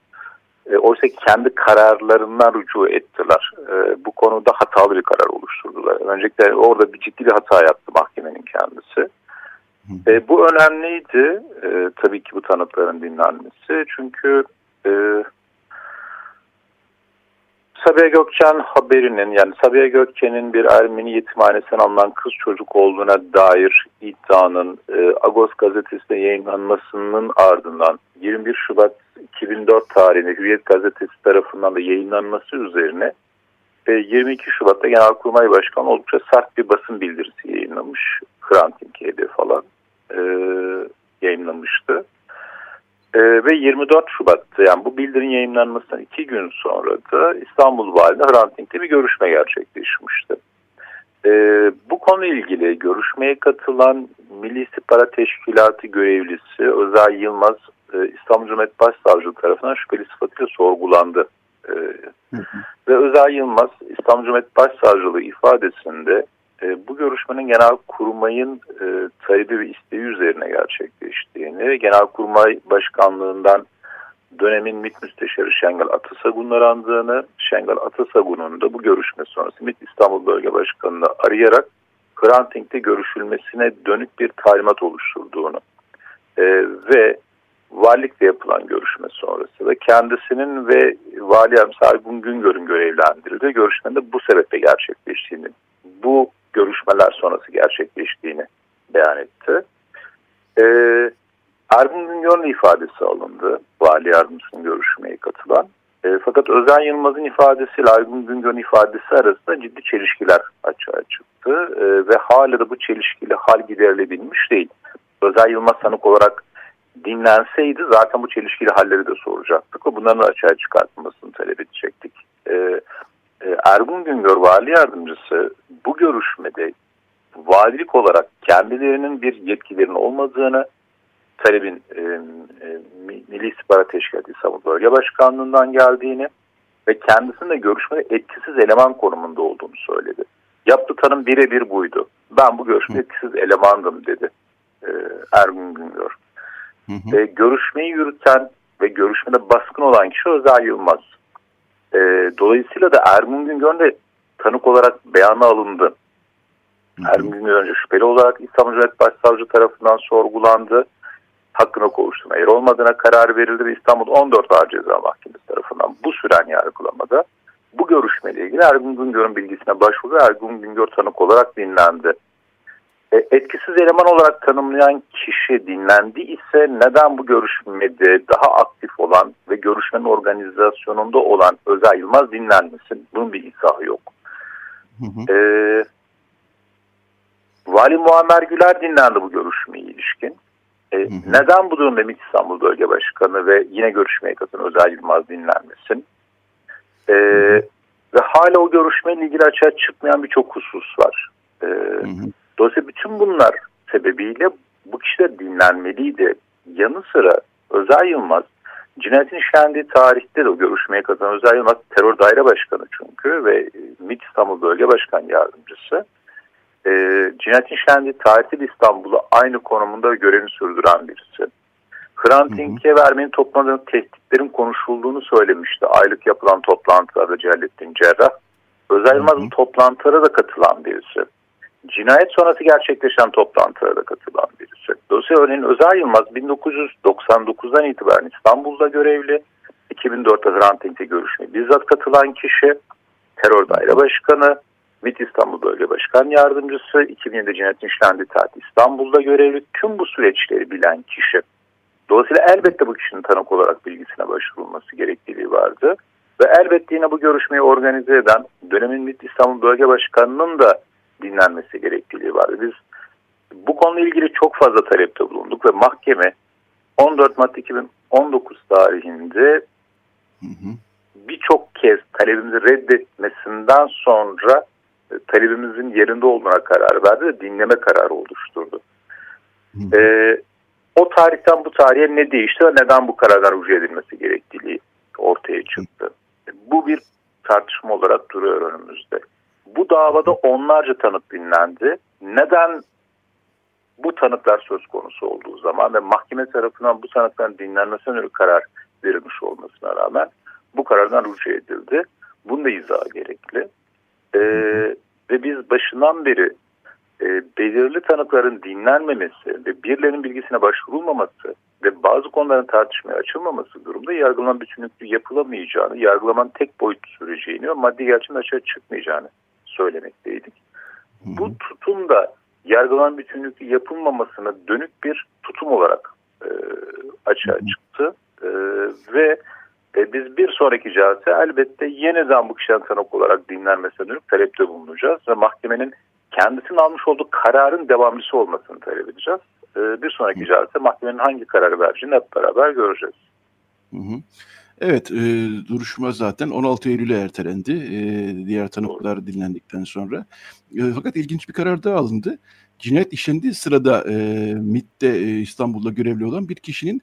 Speaker 5: E, oysa kendi kararlarından rücu ettiler. E, bu konuda hatalı bir karar oluşturdular. Öncelikle orada bir ciddi bir hata yaptı mahkemenin kendisi. E, bu önemliydi e, tabii ki bu tanıkların dinlenmesi. Çünkü e, Sabiha Gökçen haberinin yani Sabiha Gökçen'in bir Ermeni yetimhanesinden alınan kız çocuk olduğuna dair iddianın e, Agos gazetesinde yayınlanmasının ardından 21 Şubat 2004 tarihinde Hürriyet gazetesi tarafından da yayınlanması üzerine e, 22 Şubat'ta Genelkurmay Başkanı oldukça sert bir basın bildirisi yayınlamış. Hrant Dink'e falan e, yayınlamıştı. E, ve 24 Şubat'ta yani bu bildirin yayınlanmasından iki gün sonra da İstanbul Valide Hrant Dink'te bir görüşme gerçekleşmişti. E, bu konuyla ilgili görüşmeye katılan Milli İstihbarat Teşkilatı görevlisi Özel Yılmaz e, İstanbul Cumhuriyet Başsavcılığı tarafından şüpheli sıfatıyla sorgulandı. E, hı hı. Ve Özel Yılmaz İstanbul Cumhuriyet Başsavcılığı ifadesinde e, bu görüşmenin genel kurmayın e, talebi ve isteği üzerine gerçekleştiğini, genel kurmay başkanlığından dönemin MİT Müsteşarı Şengel Atasagun'un arandığını, Şengel Atasagun'un da bu görüşme sonrası MİT İstanbul Bölge Başkanı'nı arayarak Granting'de görüşülmesine dönük bir talimat oluşturduğunu e, ve valilikle yapılan görüşme sonrası da kendisinin ve Vali Ergun Güngör'ün görevlendirildiği görüşmenin de bu sebeple gerçekleştiğini, bu görüşmeler sonrası gerçekleştiğini beyan etti. Ee, Ergun Güngör'ün ifadesi alındı. Vali Yardımcısının görüşmeye katılan. E, fakat Özen Yılmaz'ın ifadesiyle Ergun Güngör'ün ifadesi arasında ciddi çelişkiler açığa çıktı. E, ve hala da bu çelişkili hal giderilebilmiş değil. Özen Yılmaz sanık olarak dinlenseydi zaten bu çelişkili halleri de soracaktık ve bunların açığa çıkartılmasını talep edecektik. E, e, Ergun Güngör Vali Yardımcısı bu görüşmede valilik olarak kendilerinin bir yetkilerinin olmadığını talebin e, e, Milli İstihbarat Teşkilatı İstanbul Bölge Başkanlığı'ndan geldiğini ve kendisinin de görüşmede etkisiz eleman konumunda olduğunu söyledi. Yaptığı tanım birebir buydu. Ben bu görüşmede etkisiz elemandım dedi e, Ergun Güngör. Hı hı. E, görüşmeyi yürüten ve görüşmede baskın olan kişi Özel Yılmaz. E, dolayısıyla da Ergun Güngör de tanık olarak beyana alındı. Ergun Güngör önce şüpheli olarak İstanbul Cumhuriyet Başsavcı tarafından sorgulandı hakkına kovuşturma yer olmadığına karar verildi ve İstanbul 14 Ağır Ceza Mahkemesi tarafından bu süren yargılamada bu görüşmeyle ilgili Ergun Güngör'ün bilgisine başvurdu. Ergun Güngör tanık olarak dinlendi. E, etkisiz eleman olarak tanımlayan kişi dinlendi ise neden bu görüşmede daha aktif olan ve görüşmenin organizasyonunda olan Özel Yılmaz dinlenmesin? Bunun bir izahı yok. Hı hı. E, Vali Muammer Güler dinlendi bu görüşmeye ilişkin. E, hı hı. Neden bu durumda MİT İstanbul Bölge Başkanı ve yine görüşmeye katılan Özel Yılmaz dinlenmesin? E, ve hala o görüşmeyle ilgili açığa çıkmayan birçok husus var. E, hı hı. Dolayısıyla bütün bunlar sebebiyle bu kişiler dinlenmeliydi. Yanı sıra Özel Yılmaz Cinayetin işlendiği tarihte de o görüşmeye katılan Özel Yılmaz terör daire başkanı çünkü ve MİT İstanbul Bölge Başkan Yardımcısı. E, cinayetin işlendiği tarihte de İstanbul'da aynı konumunda görevini sürdüren birisi. Hrant Dink'e vermenin topladığı tehditlerin konuşulduğunu söylemişti. Aylık yapılan toplantılarda Celalettin Cerrah. Özel Yılmaz'ın toplantılara da katılan birisi. Cinayet sonrası gerçekleşen toplantılara da katılan birisi. Dolayısıyla örneğin Özel Yılmaz 1999'dan itibaren İstanbul'da görevli. 2004'te Hrant Dink'e görüşmeye bizzat katılan kişi. Terör Daire Başkanı, MİT İstanbul Bölge Başkan Yardımcısı, 2007'de cinayetin işlendiği tarih İstanbul'da görevli. Tüm bu süreçleri bilen kişi. Dolayısıyla elbette bu kişinin tanık olarak bilgisine başvurulması gerekliliği vardı. Ve elbette yine bu görüşmeyi organize eden dönemin MİT İstanbul Bölge Başkanı'nın da dinlenmesi gerekliliği vardı. Biz bu konuyla ilgili çok fazla talepte bulunduk ve mahkeme 14 Mart 2019 tarihinde birçok kez talebimizi reddetmesinden sonra e, talebimizin yerinde olduğuna karar verdi ve dinleme kararı oluşturdu. Ee, o tarihten bu tarihe ne değişti ve neden bu karardan rücu edilmesi gerekliliği ortaya çıktı. Bu bir tartışma olarak duruyor önümüzde. Bu davada onlarca tanık dinlendi. Neden bu tanıklar söz konusu olduğu zaman ve mahkeme tarafından bu tanıkların dinlenmesine yönelik karar verilmiş olmasına rağmen bu karardan rücu edildi. Bunun da izahı gerekli. Ee, ve biz başından beri e, belirli tanıkların dinlenmemesi ve birilerinin bilgisine başvurulmaması ve bazı konuların tartışmaya açılmaması durumda yargılamanın bütünlüklü yapılamayacağını, yargılamanın tek boyut süreceğini ve maddi gerçeğin açığa çıkmayacağını söylemekteydik. Hı hı. Bu tutum da yargılanan bütünlüklü yapılmamasına dönük bir tutum olarak e, açığa hı hı. çıktı. E, ve e, biz bir sonraki cihazda elbette yeniden bu kişiden tanık olarak dinlenmesine dönük talepte bulunacağız ve mahkemenin kendisinin almış olduğu kararın devamlısı olmasını talep edeceğiz. E, bir sonraki cihazda mahkemenin hangi kararı vereceğini hep beraber göreceğiz.
Speaker 2: Hı hı. Evet, e, duruşma zaten 16 Eylül'e ertelendi. E, diğer tanıklar dinlendikten sonra. E, fakat ilginç bir karar daha alındı. Cinayet işlendiği sırada e, MIT'te e, İstanbul'da görevli olan bir kişinin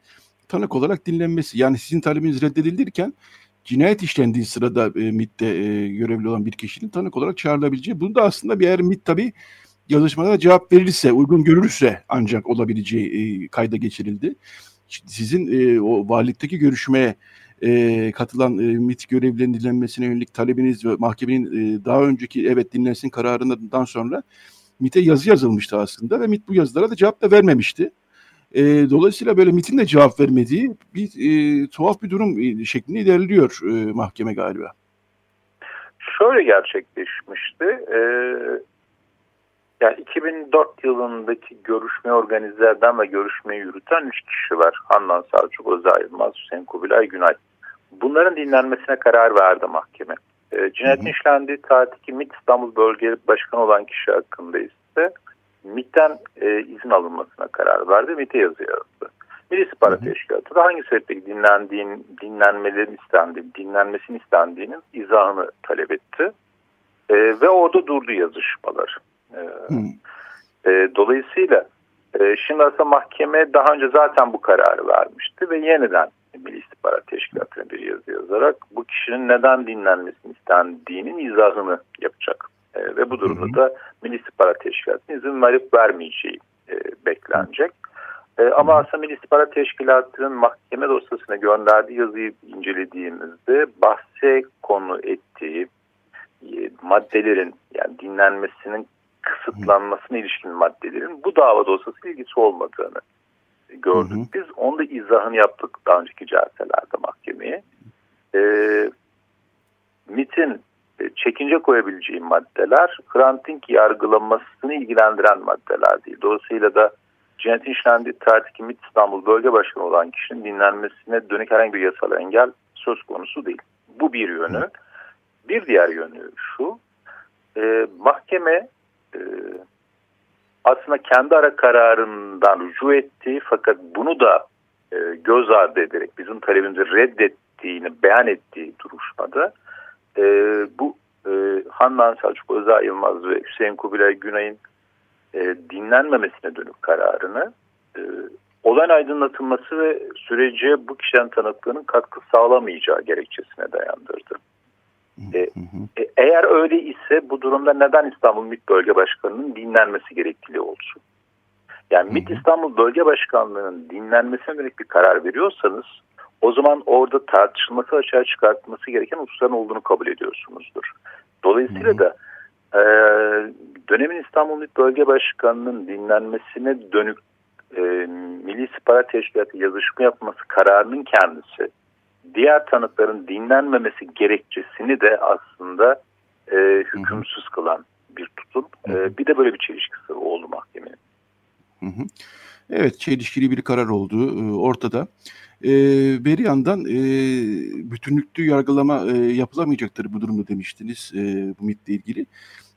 Speaker 2: tanık olarak dinlenmesi. Yani sizin talebiniz reddedilirken cinayet işlendiği sırada e, MIT'te e, görevli olan bir kişinin tanık olarak çağrılabileceği. Bunu da aslında bir eğer MIT tabii yazışmada cevap verirse, uygun görürse ancak olabileceği e, kayda geçirildi. Sizin e, o valilikteki görüşmeye e, katılan e, MIT görevlilerinin dinlenmesine yönelik talebiniz ve mahkemenin e, daha önceki evet dinlensin kararından sonra MIT'e yazı yazılmıştı aslında ve MIT bu yazılara da cevap da vermemişti. E, dolayısıyla böyle MIT'in de cevap vermediği bir e, tuhaf bir durum e, şeklinde ilerliyor e, mahkeme galiba.
Speaker 5: Şöyle gerçekleşmişti. E, yani 2004 yılındaki görüşme organize eden ve görüşmeyi yürüten üç kişi var. Handan Selçuk, Özel Yılmaz, Hüseyin Kubilay, Günay. Bunların dinlenmesine karar verdi mahkeme. E, cinayetin işlendiği tarihteki MİT İstanbul Bölge Başkanı olan kişi hakkında ise MİT'ten e, izin alınmasına karar verdi. MİT'e yazı yazdı. Milli İstihbarat Teşkilatı da hangi sebeple dinlendiğin, dinlenmelerin istendiği, dinlenmesinin istendiğinin izahını talep etti. E, ve orada durdu yazışmalar. E, e, dolayısıyla e, şimdi aslında mahkeme daha önce zaten bu kararı vermişti ve yeniden Milli İstihbarat Teşkilatı'na bir yazı yazarak bu kişinin neden dinlenmesini istendiğinin izahını yapacak. E, ve bu durumda da Milli İstihbarat Teşkilatı'nın izin verip vermeyeceği e, beklenecek. E, ama aslında Milli İstihbarat Teşkilatı'nın mahkeme dosyasına gönderdiği yazıyı incelediğimizde bahse konu ettiği e, maddelerin yani dinlenmesinin kısıtlanmasına ilişkin maddelerin bu dava dosyası ilgisi olmadığını gördük. Hı hı. Biz onu da izahını yaptık daha önceki celselerde mahkemeye. E, MIT'in çekince koyabileceği maddeler Hrant Dink yargılamasını ilgilendiren maddeler değil. Dolayısıyla da cinayetin işlendiği tarihteki MİT İstanbul Bölge Başkanı olan kişinin dinlenmesine dönük herhangi bir yasal engel söz konusu değil. Bu bir yönü. Bir diğer yönü şu, e, mahkeme e, aslında kendi ara kararından rücu ettiği fakat bunu da e, göz ardı ederek bizim talebimizi reddettiğini beyan ettiği duruşmada e, bu e, Handan Selçuk Özel Yılmaz ve Hüseyin Kubilay Günay'ın e, dinlenmemesine dönük kararını e, olan aydınlatılması ve sürece bu kişiden tanıklığının katkı sağlamayacağı gerekçesine dayandırdı. E, e, eğer öyle ise bu durumda neden İstanbul MİT Bölge Başkanı'nın dinlenmesi gerektiği olsun? Yani MİT İstanbul Bölge Başkanlığı'nın dinlenmesine yönelik bir karar veriyorsanız o zaman orada tartışılması açığa çıkartması gereken hususların olduğunu kabul ediyorsunuzdur. Dolayısıyla da e, dönemin İstanbul MİT Bölge Başkanı'nın dinlenmesine dönük e, Milli İstihbarat Teşkilatı yazışma yapması kararının kendisi diğer tanıkların dinlenmemesi gerekçesini de aslında e, hükümsüz kılan bir tutum. E, bir de böyle bir çelişkisi oldu mahkemenin.
Speaker 2: Evet, çelişkili bir karar olduğu e, ortada. E, bir yandan e, bütünlüklü yargılama e, yapılamayacaktır bu durumda demiştiniz e, bu MIT'le ilgili.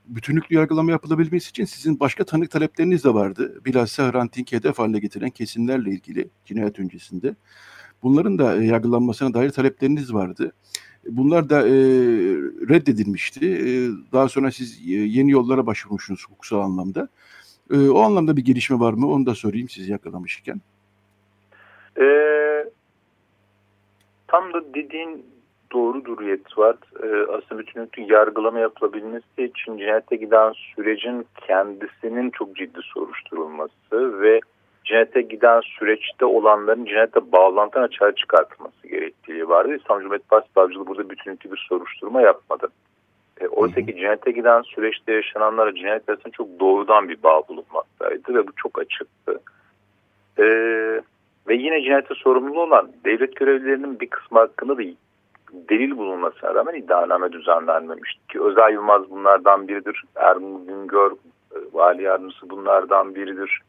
Speaker 2: Bütünlüklü yargılama yapılabilmesi için sizin başka tanık talepleriniz de vardı. Bilhassa Hrant Dink'i hedef haline getiren kesimlerle ilgili cinayet öncesinde. Bunların da e, yargılanmasına dair talepleriniz vardı. Bunlar da e, reddedilmişti. E, daha sonra siz e, yeni yollara başvurmuşsunuz hukuksal anlamda. E, o anlamda bir gelişme var mı? Onu da sorayım sizi yakalamışken.
Speaker 5: Ee, tam da dediğin doğrudur Yetvat. Ee, aslında bütün yargılama yapılabilmesi için cinayete giden sürecin kendisinin çok ciddi soruşturulması ve cinayete giden süreçte olanların cinayete bağlantıdan açığa çıkartılması gerektiği vardı. İstanbul Cumhuriyet Başsavcılığı burada bütünlüklü bir soruşturma yapmadı. E, oysa ki cinayete giden süreçte yaşananlara cinayet arasında çok doğrudan bir bağ bulunmaktaydı ve bu çok açıktı. E, ve yine cinayete sorumlu olan devlet görevlilerinin bir kısmı hakkında da delil bulunmasına rağmen iddianame düzenlenmemişti ki Özel Yılmaz bunlardan biridir. Ergun Güngör e, vali yardımcısı bunlardan biridir.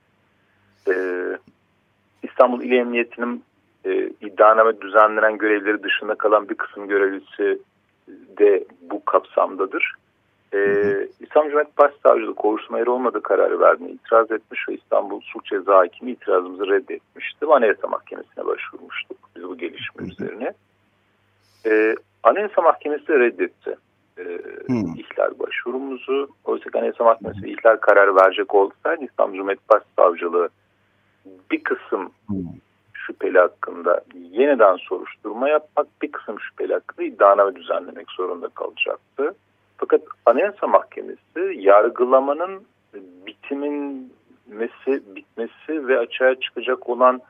Speaker 5: Ee, İstanbul İl Emniyeti'nin e, iddianame düzenlenen görevleri dışında kalan bir kısım görevlisi de bu kapsamdadır. Ee, İstanbul Cumhuriyet Başsavcılığı kovuşma yeri olmadığı kararı verdiğine itiraz etmiş ve İstanbul Sulh Ceza Hakimi itirazımızı reddetmişti Anayasa Mahkemesi'ne başvurmuştuk biz bu gelişme üzerine. Ee, Anayasa Mahkemesi de reddetti e, hmm. ihlal başvurumuzu. Oysa ki Anayasa Mahkemesi ihlal kararı verecek olsaydı İstanbul Cumhuriyet Başsavcılığı bir kısım şüpheli hakkında yeniden soruşturma yapmak, bir kısım şüpheli hakkında iddianame düzenlemek zorunda kalacaktı. Fakat Anayasa Mahkemesi yargılamanın bitimisi, bitmesi ve açığa çıkacak olan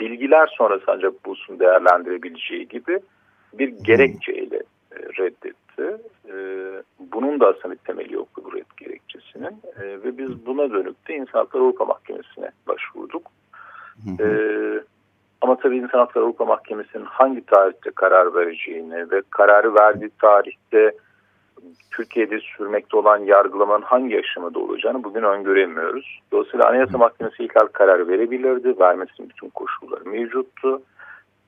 Speaker 5: bilgiler sonrası ancak bulsun değerlendirebileceği gibi bir gerekçeyle e, reddetti. E, bunun da aslında bir temeli yok bu red gerekçesinin e, ve biz buna dönüp de İnsan Hakları Avrupa Mahkemesi'ne başvurduk. Hı hı. Ama tabii İnsan Hakları Avrupa Mahkemesi'nin hangi tarihte karar vereceğini ve kararı verdiği tarihte Türkiye'de sürmekte olan yargılamanın hangi aşamada olacağını bugün öngöremiyoruz. Dolayısıyla Anayasa Mahkemesi ihlal kararı verebilirdi. Vermesinin bütün koşulları mevcuttu.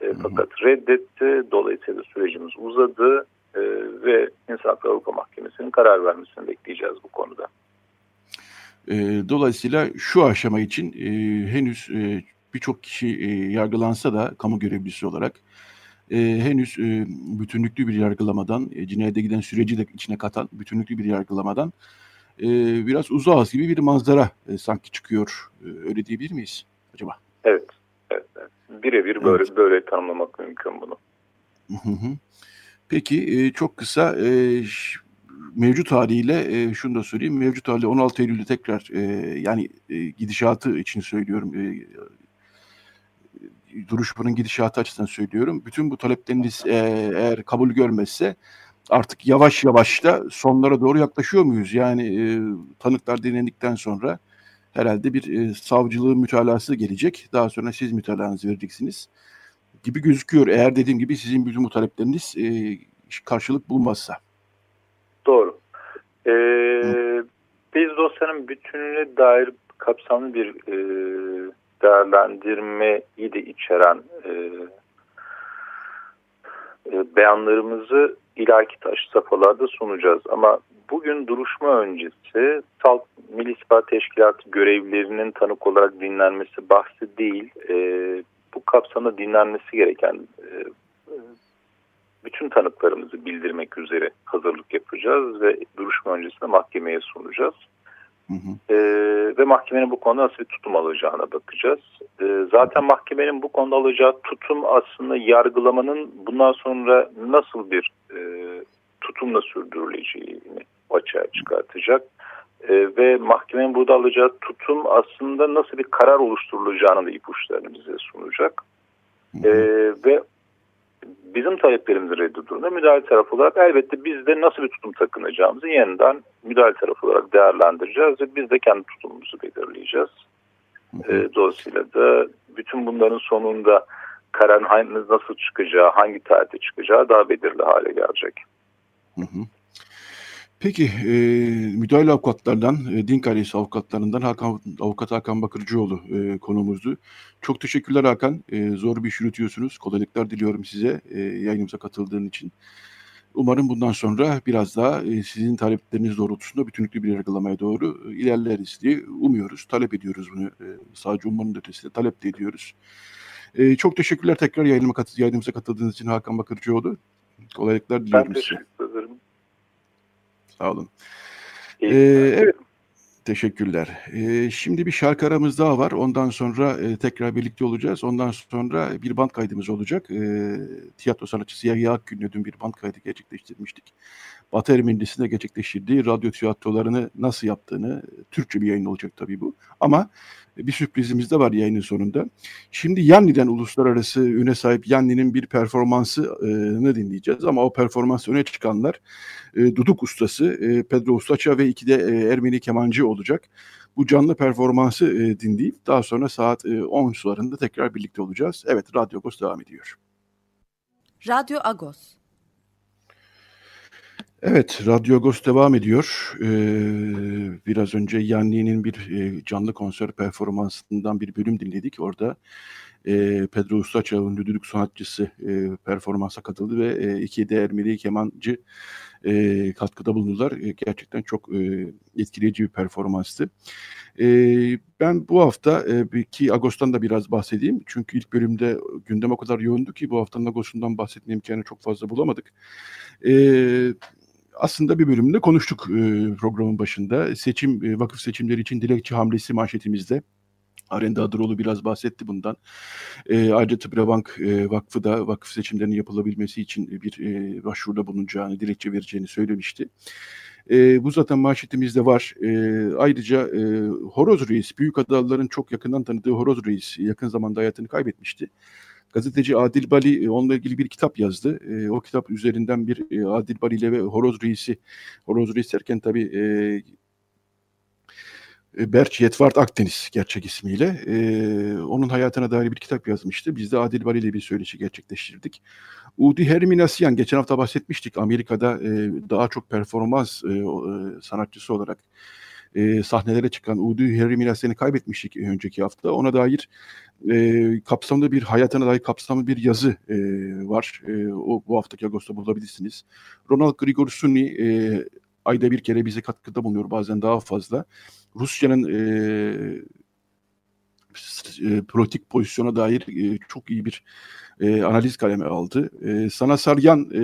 Speaker 5: E, fakat reddetti. Dolayısıyla sürecimiz uzadı e, ve İnsan Hakları Avrupa Mahkemesi'nin karar vermesini bekleyeceğiz bu konuda.
Speaker 2: E, dolayısıyla şu aşama için e, henüz e, birçok kişi e, yargılansa da kamu görevlisi olarak e, henüz e, bütünlüklü bir yargılamadan, e, cinayete giden süreci de içine katan bütünlüklü bir yargılamadan e, biraz uzağız gibi bir manzara e, sanki çıkıyor. E, öyle diyebilir miyiz acaba?
Speaker 5: Evet. evet, evet. Birebir böyle, evet. böyle tanımlamak mümkün bunu.
Speaker 2: Peki e, çok kısa e, mevcut haliyle e, şunu da söyleyeyim. Mevcut haliyle 16 Eylül'de tekrar e, yani e, gidişatı için söylüyorum. E, duruşmanın gidişatı açısından söylüyorum. Bütün bu talepleriniz e, eğer kabul görmezse artık yavaş yavaş da sonlara doğru yaklaşıyor muyuz? Yani e, tanıklar dinlendikten sonra herhalde bir e, savcılığın mütalası gelecek. Daha sonra siz mütalanızı vereceksiniz gibi gözüküyor. Eğer dediğim gibi sizin bütün bu talepleriniz e, karşılık bulmazsa.
Speaker 5: Doğru. Ee, biz dosyanın bütününe dair kapsamlı bir e, değerlendirmeyi de içeren e, e, beyanlarımızı ilaki taş safhalarda sunacağız. Ama bugün duruşma öncesi Salt Milli İstihbarat Teşkilatı görevlilerinin tanık olarak dinlenmesi bahsi değil. E, bu kapsamda dinlenmesi gereken e, bütün tanıklarımızı bildirmek üzere hazırlık yapacağız ve duruşma öncesinde mahkemeye sunacağız. Hı hı. E, ve mahkemenin bu konuda nasıl bir tutum alacağına bakacağız. E, zaten mahkemenin bu konuda alacağı tutum aslında yargılamanın bundan sonra nasıl bir e, tutumla sürdürüleceğini açığa çıkartacak. E, ve mahkemenin burada alacağı tutum aslında nasıl bir karar oluşturulacağını da ipuçlarını bize sunacak. E, ve bizim taleplerimizi reddedildiğinde müdahale tarafı olarak elbette biz de nasıl bir tutum takınacağımızı yeniden müdahale tarafı olarak değerlendireceğiz ve biz de kendi tutumumuzu belirleyeceğiz. E, dolayısıyla da bütün bunların sonunda kararın nasıl çıkacağı, hangi tarihte çıkacağı daha belirli hale gelecek. Hı hı.
Speaker 2: Peki e, müdahale avukatlardan, e, din karesi avukatlarından Hakan, avukat Hakan Bakırcıoğlu e, konumuzdu. Çok teşekkürler Hakan. E, zor bir iş yürütüyorsunuz. Kolaylıklar diliyorum size e, yayınımıza katıldığın için. Umarım bundan sonra biraz daha e, sizin talepleriniz doğrultusunda bütünlüklü bir yargılamaya doğru e, ilerleriz diye umuyoruz. Talep ediyoruz bunu. E, sadece ummanın ötesinde talep de ediyoruz. E, çok teşekkürler tekrar yayınıma katı, yayınımıza katıldığınız için Hakan Bakırcıoğlu. Kolaylıklar diliyorum
Speaker 5: size. Ben teşekkür ederim.
Speaker 2: Sağ olun. Ee, evet. Teşekkürler. Ee, şimdi bir şarkı aramız daha var. Ondan sonra e, tekrar birlikte olacağız. Ondan sonra bir band kaydımız olacak. E, tiyatro sanatçısı Yahya Akgün'le dün bir band kaydı gerçekleştirmiştik. Batı Ermenisi'nde gerçekleştirdiği radyo tiyatrolarını nasıl yaptığını, Türkçe bir yayın olacak tabii bu. Ama bir sürprizimiz de var yayının sonunda. Şimdi Yanni'den uluslararası öne sahip Yanni'nin bir performansını dinleyeceğiz. Ama o performans öne çıkanlar e, Duduk ustası e, Pedro Ustaça ve iki de e, Ermeni kemancı olacak. Bu canlı performansı dinleyip daha sonra saat e, 10 sularında tekrar birlikte olacağız. Evet Radyo Agos devam ediyor.
Speaker 1: Radyo Agos.
Speaker 2: Evet, Radyo Agos devam ediyor. Ee, biraz önce Yanni'nin bir e, canlı konser performansından bir bölüm dinledik. Orada e, Pedro Ustaça, ünlü düdük sanatçısı e, performansa katıldı ve e, iki de Ermeni kemancı e, katkıda bulundular. E, gerçekten çok e, etkileyici bir performanstı. E, ben bu hafta e, ki Ağustos'tan da biraz bahsedeyim. Çünkü ilk bölümde gündem o kadar yoğundu ki bu haftanın Ağustos'undan bahsetme imkanı çok fazla bulamadık. E, aslında bir bölümde konuştuk e, programın başında. Seçim e, vakıf seçimleri için dilekçe hamlesi manşetimizde. Arenda Adıroğlu biraz bahsetti bundan. E, ayrıca Tıbrabank e, Vakfı da vakıf seçimlerinin yapılabilmesi için bir e, başvuruda bulunacağını, dilekçe vereceğini söylemişti. E, bu zaten manşetimizde var. E, ayrıca e, Horoz Reis, Büyük Adalıların çok yakından tanıdığı Horoz Reis yakın zamanda hayatını kaybetmişti. Gazeteci Adil Bali e, onunla ilgili bir kitap yazdı. E, o kitap üzerinden bir e, Adil Bali ile ve Horoz Reis'i, Horoz Reis derken tabii e, e Berç Yetvart Akdeniz gerçek ismiyle. E, onun hayatına dair bir kitap yazmıştı. Biz de Adil Bali ile bir söyleşi gerçekleştirdik. Udi Herminasyan, geçen hafta bahsetmiştik. Amerika'da e, daha çok performans e, e, sanatçısı olarak e, sahnelere çıkan Udi Herminasyan'ı kaybetmiştik önceki hafta. Ona dair e, kapsamlı bir hayatına dair kapsamlı bir yazı e, var. E, o bu haftaki Ağustos'ta bulabilirsiniz. Ronald Grigor Sunni e, ayda bir kere bize katkıda bulunuyor bazen daha fazla. Rusya'nın e, e, politik pozisyona dair e, çok iyi bir e, analiz kalemi aldı. E, Sana Saryan e,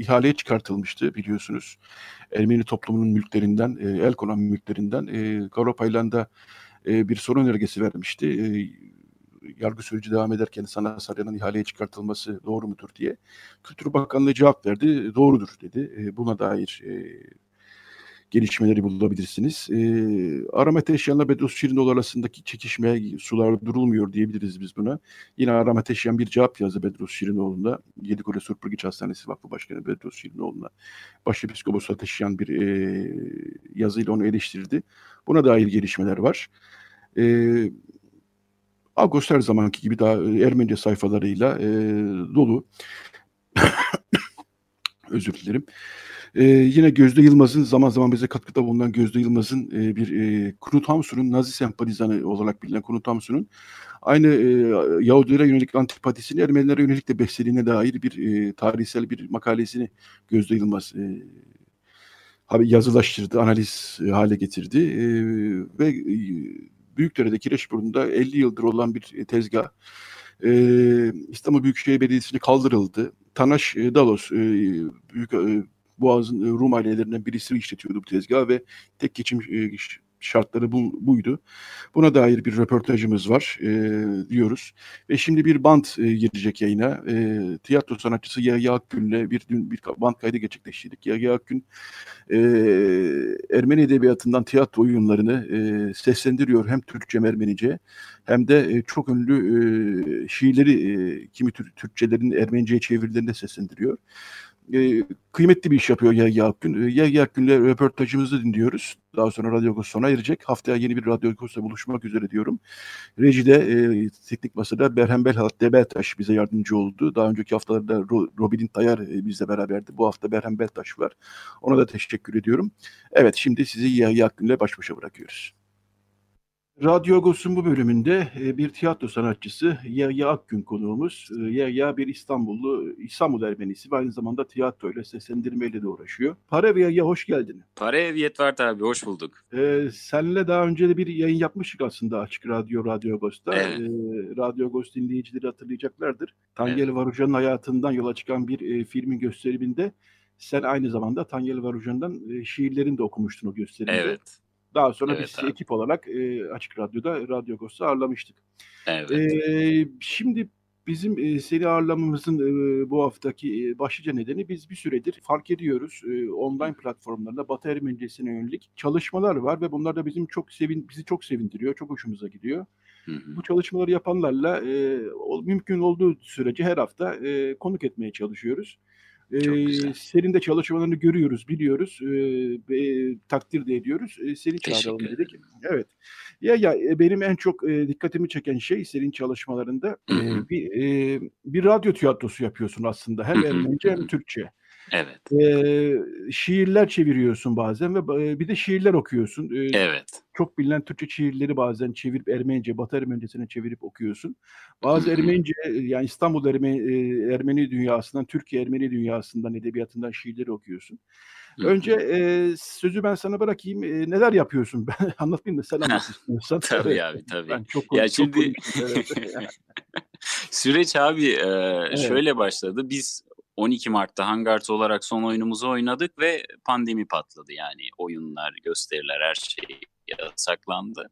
Speaker 2: ihaleye çıkartılmıştı biliyorsunuz. Ermeni toplumunun mülklerinden, e, el konan mülklerinden e, Garopaylan'da e, bir sorun önergesi vermişti. E, yargı süreci devam ederken sana Sarı'nın ihaleye çıkartılması doğru mudur diye. Kültür Bakanlığı cevap verdi. Doğrudur dedi. E, buna dair e, gelişmeleri bulabilirsiniz. E, Aramet Eşyan'la Bedros Şirinoğlu arasındaki çekişme sular durulmuyor diyebiliriz biz buna. Yine Aramet Eşyan bir cevap yazdı Bedros Şirinoğlu'na. Yedikule Surpurgiç Hastanesi Vakfı Başkanı Bedros Şirinoğlu'na. Başepiskopos Ateşyan bir e, yazıyla onu eleştirdi. Buna dair gelişmeler var. E, Ağustos her zamanki gibi daha Ermenice sayfalarıyla e, dolu. Özür dilerim. Ee, yine Gözde Yılmaz'ın zaman zaman bize katkıda bulunan Gözde Yılmaz'ın e, bir e, Knut Hamsun'un Nazi sempatizanı olarak bilinen Knut Hamsun'un aynı e, Yahudilere yönelik antipatisini Ermenilere yönelik de beslediğine dair bir e, tarihsel bir makalesini Gözde Yılmaz e, yazılaştırdı, analiz e, hale getirdi e, ve e, Büyükdere'de Kireçburnu'nda 50 yıldır olan bir tezgah e, İstanbul Büyükşehir Belediyesi'ne kaldırıldı. Tanaş e, Dalos e, büyük e, Boğaz'ın e, Rum ailelerinden birisi işletiyordu bu tezgahı ve tek geçim e, şartları bu, buydu. Buna dair bir röportajımız var e, diyoruz. Ve şimdi bir bant e, girecek yayına. E, tiyatro sanatçısı Yahya Akgün'le bir dün bir bant kaydı gerçekleştirdik. Yahya Akgün e, Ermeni edebiyatından tiyatro oyunlarını e, seslendiriyor hem Türkçe hem Ermenice hem de e, çok ünlü e, şiirleri e, kimi Türkçelerin Ermenice'ye çevirilerinde seslendiriyor e, kıymetli bir iş yapıyor Yahya Akgün. E, Yahya Akgün'le röportajımızı dinliyoruz. Daha sonra Radyo Agos sona erecek. Haftaya yeni bir Radyo Agos'ta buluşmak üzere diyorum. Rejide e, teknik masada Berhem Belhat Debeltaş bize yardımcı oldu. Daha önceki haftalarda Ro, Robin Tayar e, bizle beraberdi. Bu hafta Berhem Beltaş var. Ona da teşekkür ediyorum. Evet şimdi sizi Yahya Akgün'le baş başa bırakıyoruz. Radyo Agos'un bu bölümünde e, bir tiyatro sanatçısı Yahya Akgün konuğumuz. E, Yahya bir İstanbullu, İstanbul Ermenisi ve aynı zamanda tiyatro ile seslendirmeyle de uğraşıyor. Pare ve Yahya hoş geldin.
Speaker 6: Pare Viyetvar abi hoş bulduk.
Speaker 2: Ee, seninle daha önce de bir yayın yapmıştık aslında Açık Radyo, Radyo Agos'ta.
Speaker 6: Evet. Ee,
Speaker 2: Radyo Agos dinleyicileri hatırlayacaklardır. Tangel evet. Varujan'ın hayatından yola çıkan bir e, filmin gösteriminde sen aynı zamanda Tangel Varujan'dan e, şiirlerini de okumuştun o gösterimde.
Speaker 6: Evet.
Speaker 2: Daha sonra evet, biz abi. ekip olarak e, Açık Radyo'da Radyo Agos'u ağırlamıştık.
Speaker 6: Evet.
Speaker 2: E, şimdi bizim e, seni ağırlamamızın e, bu haftaki e, başlıca nedeni biz bir süredir fark ediyoruz. E, online platformlarında Batı Ermenicesine yönelik çalışmalar var ve bunlar da bizim çok sevin bizi çok sevindiriyor, çok hoşumuza gidiyor. Hı hı. Bu çalışmaları yapanlarla e, mümkün olduğu sürece her hafta e, konuk etmeye çalışıyoruz. Ee, senin de çalışmalarını görüyoruz, biliyoruz e, e, takdir de ediyoruz. E, seni çağıralım dedik. Evet. Ya ya benim en çok e, dikkatimi çeken şey senin çalışmalarında e, bir e, bir radyo tiyatrosu yapıyorsun aslında. Hem Ermenice hem Türkçe.
Speaker 6: Evet.
Speaker 2: Ee, şiirler çeviriyorsun bazen ve bir de şiirler okuyorsun.
Speaker 6: Ee, evet.
Speaker 2: Çok bilinen Türkçe şiirleri bazen çevirip Ermenice, Batı Ermenicesine çevirip okuyorsun. Bazı Ermenice, yani İstanbul Ermeni, Ermeni dünyasından, Türkiye Ermeni dünyasından, edebiyatından şiirleri okuyorsun. Önce e, sözü ben sana bırakayım. E, neler yapıyorsun? Ben anlatmayayım da sen anlat istiyorsan.
Speaker 6: tabii abi tabii. Ben çok, ya çok şimdi süreç abi e, evet. şöyle başladı. Biz 12 Mart'ta Hangart olarak son oyunumuzu oynadık ve pandemi patladı. Yani oyunlar, gösteriler her şey yasaklandı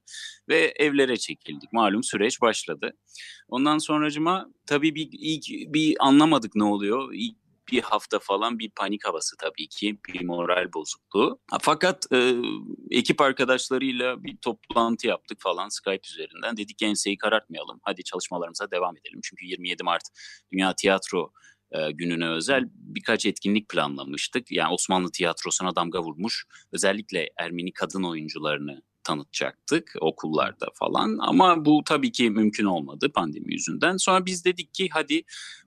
Speaker 6: ve evlere çekildik. Malum süreç başladı. Ondan sonracıma tabii bir ilk bir anlamadık ne oluyor. İlk bir hafta falan bir panik havası tabii ki, bir moral bozukluğu. Fakat e, ekip arkadaşlarıyla bir toplantı yaptık falan Skype üzerinden. Dedik enseyi karartmayalım, hadi çalışmalarımıza devam edelim. Çünkü 27 Mart Dünya Tiyatro e, gününe özel birkaç etkinlik planlamıştık. Yani Osmanlı tiyatrosuna damga vurmuş özellikle Ermeni kadın oyuncularını tanıtacaktık okullarda falan ama bu tabii ki mümkün olmadı pandemi yüzünden. Sonra biz dedik ki hadi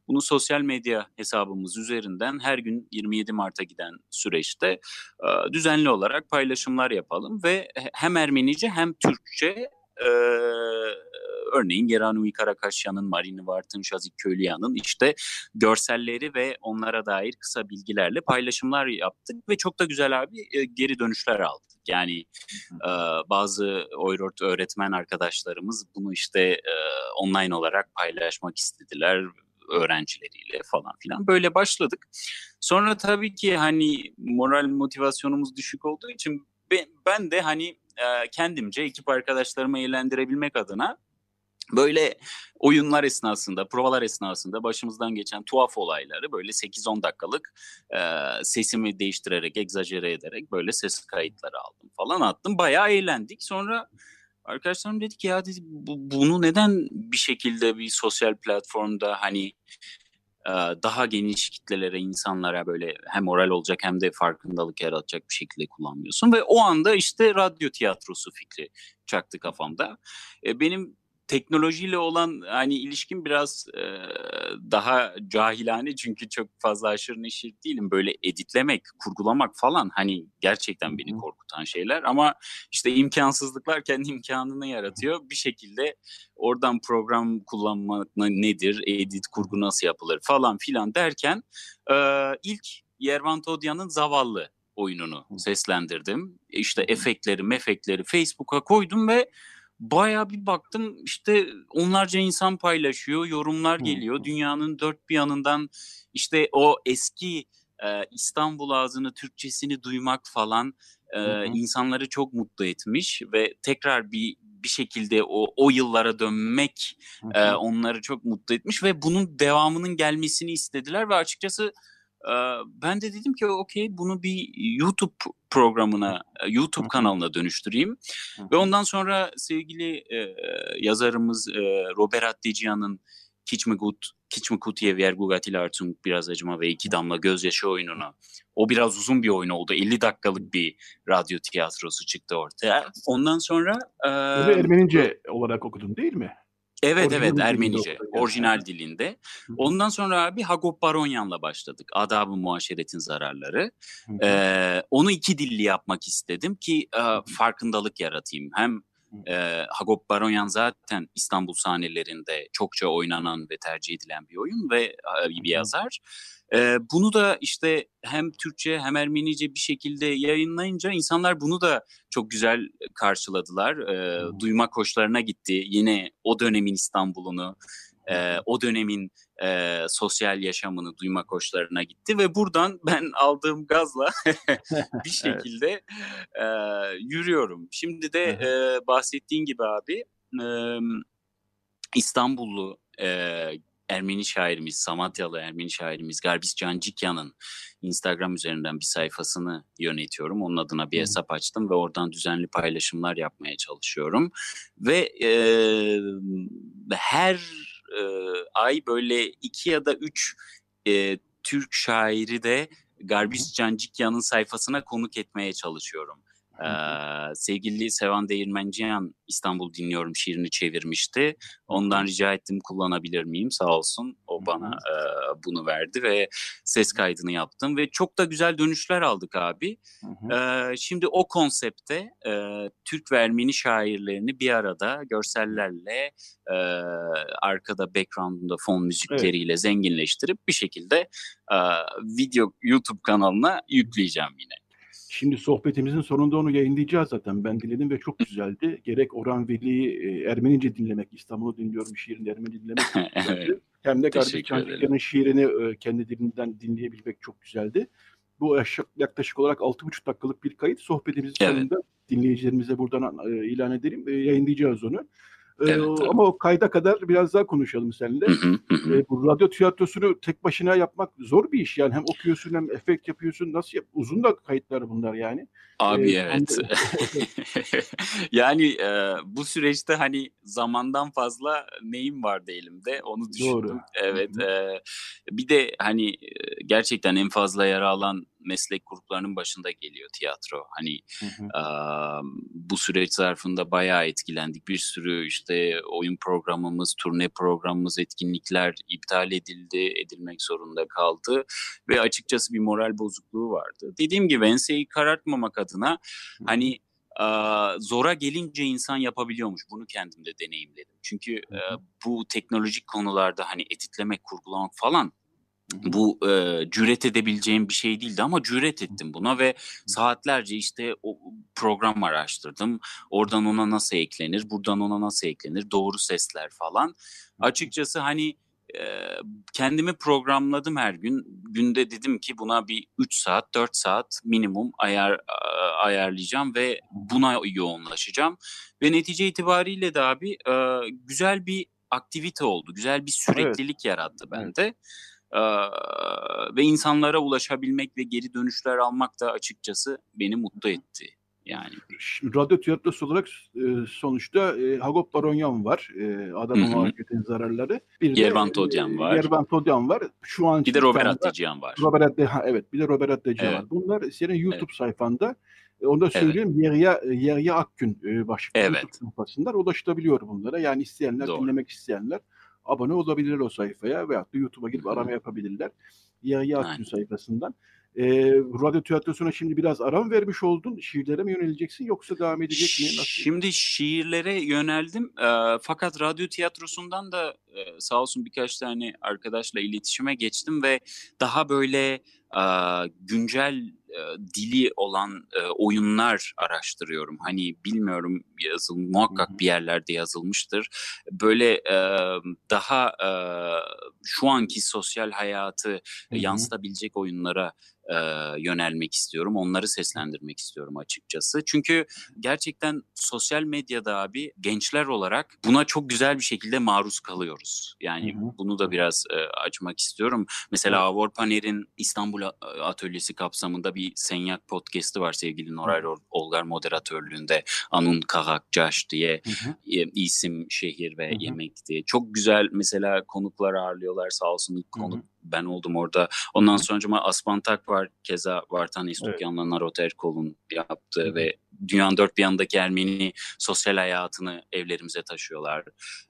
Speaker 6: bunu sosyal medya hesabımız üzerinden her gün 27 Mart'a giden süreçte e, düzenli olarak paylaşımlar yapalım ve hem Ermenice hem Türkçe e, örneğin Geranui Karakaşyan'ın, Marini Vart'ın, Şazik Köylüyan'ın işte görselleri ve onlara dair kısa bilgilerle paylaşımlar yaptık ve çok da güzel abi e, geri dönüşler aldık. Yani e, bazı Oyrort öğretmen arkadaşlarımız bunu işte e, online olarak paylaşmak istediler öğrencileriyle falan filan. Böyle başladık. Sonra tabii ki hani moral motivasyonumuz düşük olduğu için ben, ben de hani e, kendimce ekip arkadaşlarımı eğlendirebilmek adına böyle oyunlar esnasında, provalar esnasında başımızdan geçen tuhaf olayları böyle 8-10 dakikalık e, sesimi değiştirerek, egzajere ederek böyle ses kayıtları aldım falan attım. Bayağı eğlendik. Sonra arkadaşlarım dedi ki ya dedi, bu, bunu neden bir şekilde bir sosyal platformda hani daha geniş kitlelere, insanlara böyle hem moral olacak hem de farkındalık yaratacak bir şekilde kullanmıyorsun. Ve o anda işte radyo tiyatrosu fikri çaktı kafamda. Benim teknolojiyle olan hani ilişkim biraz e, daha cahilane çünkü çok fazla aşırı neşir değilim. Böyle editlemek, kurgulamak falan hani gerçekten beni korkutan şeyler ama işte imkansızlıklar kendi imkanını yaratıyor. Bir şekilde oradan program kullanmak nedir, edit, kurgu nasıl yapılır falan filan derken e, ilk Yervan Todya'nın Zavallı oyununu seslendirdim. İşte efektleri, mefektleri Facebook'a koydum ve baya bir baktım işte onlarca insan paylaşıyor, yorumlar geliyor. Dünyanın dört bir yanından işte o eski e, İstanbul ağzını Türkçesini duymak falan e, insanları çok mutlu etmiş ve tekrar bir bir şekilde o o yıllara dönmek e, onları çok mutlu etmiş ve bunun devamının gelmesini istediler ve açıkçası ben de dedim ki okey bunu bir YouTube programına, YouTube kanalına dönüştüreyim. Ve ondan sonra sevgili e, yazarımız e, Robert Attecian'ın Kiçmegut, Kiçmekutiye Vergugatil Artung biraz acıma ve iki damla gözyaşı oyununu. O biraz uzun bir oyun oldu. 50 dakikalık bir radyo tiyatrosu çıktı ortaya. Ondan sonra...
Speaker 2: E, Ermenice olarak okudun değil mi?
Speaker 6: Evet orijinal evet Ermenice, orijinal dilinde. Ondan sonra abi Hagop Baronyan'la başladık. Adab-ı Muaşeret'in zararları. Ee, onu iki dilli yapmak istedim ki e, farkındalık yaratayım. Hem e, Hagop Baronyan zaten İstanbul sahnelerinde çokça oynanan ve tercih edilen bir oyun ve e, bir yazar. E, bunu da işte hem Türkçe hem Ermenice bir şekilde yayınlayınca insanlar bunu da çok güzel karşıladılar. E, duymak hoşlarına gitti. Yine o dönemin İstanbul'unu, e, o dönemin e, sosyal yaşamını duymak hoşlarına gitti ve buradan ben aldığım gazla bir şekilde e, yürüyorum. Şimdi de e, bahsettiğin gibi abi e, İstanbullu e, Ermeni şairimiz, Samatyalı Ermeni şairimiz Garbis Cancikyan'ın Instagram üzerinden bir sayfasını yönetiyorum. Onun adına bir hesap açtım ve oradan düzenli paylaşımlar yapmaya çalışıyorum. Ve e, her e, ay böyle iki ya da üç e, Türk şairi de Garbis Cancikyan'ın sayfasına konuk etmeye çalışıyorum. Ee, sevgili Sevan Değirmenciyan İstanbul Dinliyorum şiirini çevirmişti. Ondan rica ettim kullanabilir miyim sağ olsun. O bana e, bunu verdi ve ses kaydını yaptım ve çok da güzel dönüşler aldık abi. Ee, şimdi o konsepte e, Türk ve Ermeni şairlerini bir arada görsellerle e, arkada background'unda fon müzikleriyle evet. zenginleştirip bir şekilde e, video YouTube kanalına yükleyeceğim yine.
Speaker 2: Şimdi sohbetimizin sonunda onu yayınlayacağız zaten. Ben dinledim ve çok güzeldi. Gerek Orhan Veli'yi e, Ermenice dinlemek, İstanbul'u dinliyorum şiirini Ermeni dinlemek çok güzeldi. Hem de Kardeş Çancıkyan'ın şiirini e, kendi dilinden dinleyebilmek çok güzeldi. Bu yaklaşık olarak 6,5 dakikalık bir kayıt. Sohbetimizin evet. sonunda dinleyicilerimize buradan e, ilan edelim. Yayınlayacağız onu. Evet, ee, ama o kayda kadar biraz daha konuşalım seninle. ee, bu radyo tiyatrosunu tek başına yapmak zor bir iş yani. Hem okuyorsun hem efekt yapıyorsun. Nasıl yap? Uzun da kayıtlar bunlar yani.
Speaker 6: Abi ee, evet. yani e, bu süreçte hani zamandan fazla neyim vardı elimde onu düşündüm. Doğru. Evet. E, bir de hani gerçekten en fazla yara alan meslek gruplarının başında geliyor tiyatro. Hani hı hı. E, bu süreç zarfında bayağı etkilendik. Bir sürü işte oyun programımız, turne programımız, etkinlikler iptal edildi, edilmek zorunda kaldı ve açıkçası bir moral bozukluğu vardı. Dediğim gibi enseyi karartmamak adına hı. hani zora gelince insan yapabiliyormuş. Bunu kendim de deneyimledim. Çünkü e, bu teknolojik konularda hani editlemek, kurgulamak falan bu e, cüret edebileceğim bir şey değildi ama cüret ettim buna ve saatlerce işte o program araştırdım. Oradan ona nasıl eklenir, buradan ona nasıl eklenir, doğru sesler falan. Açıkçası hani e, kendimi programladım her gün. Günde dedim ki buna bir 3 saat, 4 saat minimum ayar ayarlayacağım ve buna yoğunlaşacağım. Ve netice itibariyle de abi e, güzel bir aktivite oldu. Güzel bir süreklilik evet. yarattı bende. Evet. Ee, ve insanlara ulaşabilmek ve geri dönüşler almak da açıkçası beni mutlu etti. Yani.
Speaker 2: Radyo tiyatrosu olarak e, sonuçta e, Hagop Baronyan var. E, Adamın Muhabbet'in zararları.
Speaker 6: Bir Yervan Todyan var.
Speaker 2: Yervan Todyan var. Şu an
Speaker 6: bir de Robert Atlıcihan var.
Speaker 2: Robert Atlıcihan, evet bir de Robert Atlıcihan evet. var. Bunlar senin YouTube evet. sayfanda onu da söyleyeyim evet. Yerya, Yerya Akgün başlıklı evet. YouTube sayfasından ulaşılabiliyor bunlara. Yani isteyenler, Doğru. dinlemek isteyenler abone olabilirler o sayfaya veyahut da YouTube'a girip arama yapabilirler. Yahya Akgün sayfasından. E, radyo tiyatrosuna şimdi biraz aram vermiş oldun. Şiirlere mi yöneleceksin yoksa devam edecek mi? Nasıl?
Speaker 6: Şimdi şiirlere yöneldim. E, fakat radyo tiyatrosundan da e, sağ olsun birkaç tane arkadaşla iletişime geçtim ve daha böyle e, güncel dili olan e, oyunlar araştırıyorum. Hani bilmiyorum yazıl muhakkak bir yerlerde yazılmıştır. Böyle e, daha e, şu anki sosyal hayatı Hı-hı. yansıtabilecek oyunlara e, yönelmek istiyorum. Onları seslendirmek istiyorum açıkçası. Çünkü gerçekten sosyal medyada abi gençler olarak buna çok güzel bir şekilde maruz kalıyoruz. Yani hı hı. bunu da biraz e, açmak istiyorum. Mesela evet. Avrupaner'in İstanbul Atölyesi kapsamında bir Senyak podcast'i var sevgili Noray Olgar moderatörlüğünde. Anun Kahak Caş diye hı hı. E, isim, şehir ve hı hı. yemek diye. Çok güzel mesela konuklar ağırlıyorlar sağ olsun ilk konuk hı hı ben oldum orada. Ondan sonra Aspantak var. Keza Vartan Estukyan'la evet. Narot Erkol'un yaptığı Hı. ve dünyanın dört bir yanındaki Ermeni sosyal hayatını evlerimize taşıyorlar.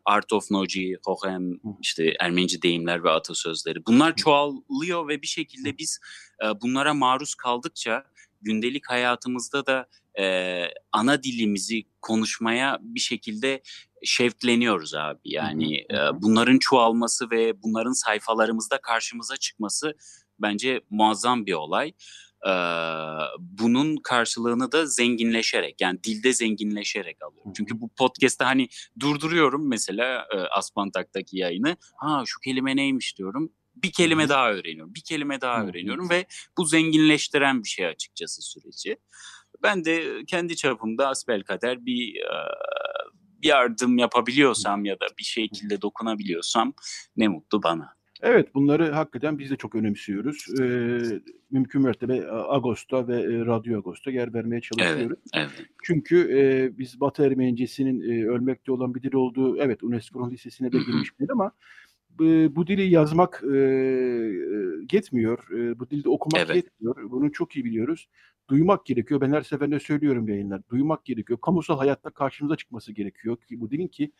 Speaker 6: Art of Noji, Hohem, işte Ermenice deyimler ve atasözleri. Bunlar çoğalıyor ve bir şekilde biz e, bunlara maruz kaldıkça gündelik hayatımızda da e, ana dilimizi konuşmaya bir şekilde şevkleniyoruz abi. Yani e, bunların çoğalması ve bunların sayfalarımızda karşımıza çıkması bence muazzam bir olay. E, bunun karşılığını da zenginleşerek yani dilde zenginleşerek alıyorum. Çünkü bu podcast'te hani durduruyorum mesela e, Aspantak'taki yayını. Ha şu kelime neymiş diyorum bir kelime daha öğreniyorum. Bir kelime daha öğreniyorum ve bu zenginleştiren bir şey açıkçası süreci. Ben de kendi çapımda asbelkader bir yardım yapabiliyorsam ya da bir şekilde dokunabiliyorsam ne mutlu bana.
Speaker 2: Evet bunları hakikaten biz de çok önemsiyoruz. Ee, mümkün mertebe Ağustos'ta ve e, Radyo Ağustos'ta yer vermeye çalışıyoruz.
Speaker 6: Evet, evet.
Speaker 2: Çünkü e, biz Batı Ermenicesinin e, ölmekte olan bir dil olduğu, evet UNESCO'nun listesine de girmiş değil ama bu, bu dili yazmak e, yetmiyor. E, bu dilde okumak evet. yetmiyor. Bunu çok iyi biliyoruz. Duymak gerekiyor. Ben her seferinde söylüyorum yayınlar. Duymak gerekiyor. Kamusal hayatta karşımıza çıkması gerekiyor ki bu dilin ki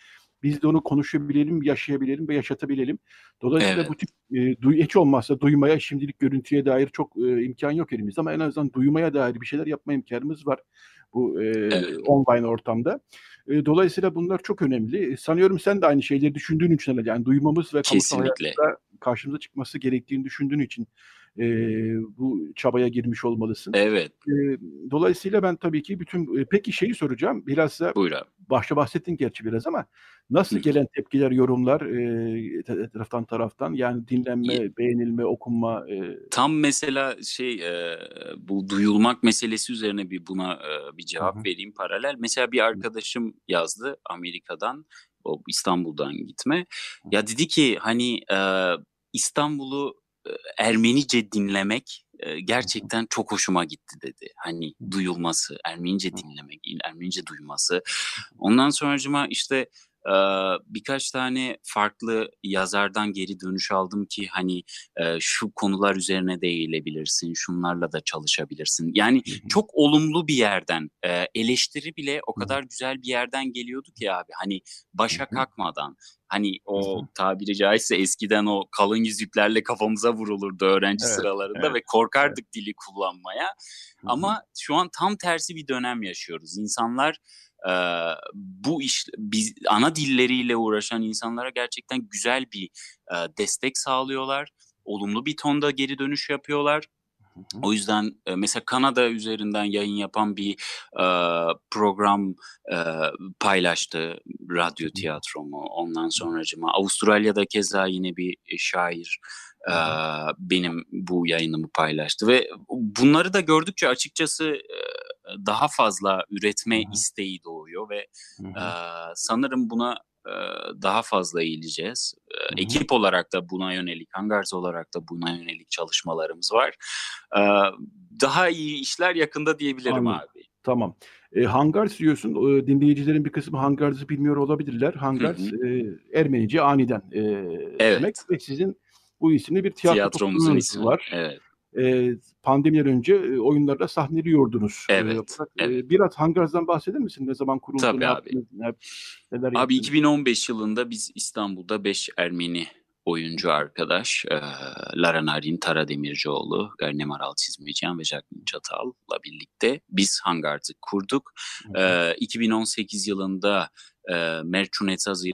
Speaker 2: biz de onu konuşabilelim, yaşayabilelim ve yaşatabilelim. Dolayısıyla evet. bu tip e, duy, hiç olmazsa duymaya, şimdilik görüntüye dair çok e, imkan yok elimizde ama en azından duymaya dair bir şeyler yapma imkanımız var bu e, evet. online ortamda. E, dolayısıyla bunlar çok önemli. E, sanıyorum sen de aynı şeyleri düşündüğün için yani duymamız ve kamusal hayatta karşımıza çıkması gerektiğini düşündüğün için e, bu çabaya girmiş olmalısın.
Speaker 6: Evet.
Speaker 2: E, dolayısıyla ben tabii ki bütün e, peki şeyi soracağım. Biraz da
Speaker 6: Buyur abi.
Speaker 2: başta bahsettin gerçi biraz ama nasıl Hı. gelen tepkiler, yorumlar e, taraftan taraftan yani dinlenme, e, beğenilme, okunma. E...
Speaker 6: Tam mesela şey e, bu duyulmak meselesi üzerine bir buna e, bir cevap Hı. vereyim paralel. Mesela bir arkadaşım yazdı Amerika'dan o İstanbul'dan gitme. Ya dedi ki hani e, İstanbul'u Ermenice dinlemek gerçekten çok hoşuma gitti dedi. Hani duyulması, Ermenice dinlemek, Ermenice duyması. Ondan sonracıma işte birkaç tane farklı yazardan geri dönüş aldım ki hani şu konular üzerine de eğilebilirsin, şunlarla da çalışabilirsin. Yani çok olumlu bir yerden, eleştiri bile o kadar güzel bir yerden geliyordu ki abi hani başa kalkmadan. Hani o tabiri caizse eskiden o kalın yüzüklerle kafamıza vurulurdu öğrenci evet, sıralarında evet, ve korkardık evet. dili kullanmaya. Ama şu an tam tersi bir dönem yaşıyoruz. İnsanlar e, bu iş biz ana dilleriyle uğraşan insanlara gerçekten güzel bir e, destek sağlıyorlar. Olumlu bir tonda geri dönüş yapıyorlar. O yüzden mesela Kanada üzerinden yayın yapan bir e, program e, paylaştı radyo tiyatromu. Ondan sonracıma Avustralya'da keza yine bir şair e, benim bu yayınımı paylaştı ve bunları da gördükçe açıkçası e, daha fazla üretme Hı-hı. isteği doğuyor ve e, sanırım buna e, daha fazla eğileceğiz. E, ekip olarak da buna yönelik, Hangars olarak da buna yönelik çalışmalarımız var. E, daha iyi işler yakında diyebilirim Anladım. abi.
Speaker 2: Tamam. E, Hangars diyorsun. E, dinleyicilerin bir kısmı Hangars'ı bilmiyor olabilirler. Hangars e, Ermenice aniden e, evet. demek ve sizin bu isimli bir tiyatro
Speaker 6: Tiyatromuzun ismi var. Evet
Speaker 2: e, pandemiden önce e, oyunlarda sahneliyordunuz.
Speaker 6: Evet, e, evet.
Speaker 2: Biraz Hangarz'dan bahseder misin? Ne zaman kuruldu?
Speaker 6: Tabii ne abi. ne, neler abi yaptınız? 2015 yılında biz İstanbul'da 5 Ermeni oyuncu arkadaş e, Lara Narin Tara Demircioğlu, Garnem Aral Çizmeciyan ve Jacqueline Çatal'la birlikte biz Hangarz'ı kurduk. E, 2018 yılında e, Merçunetaz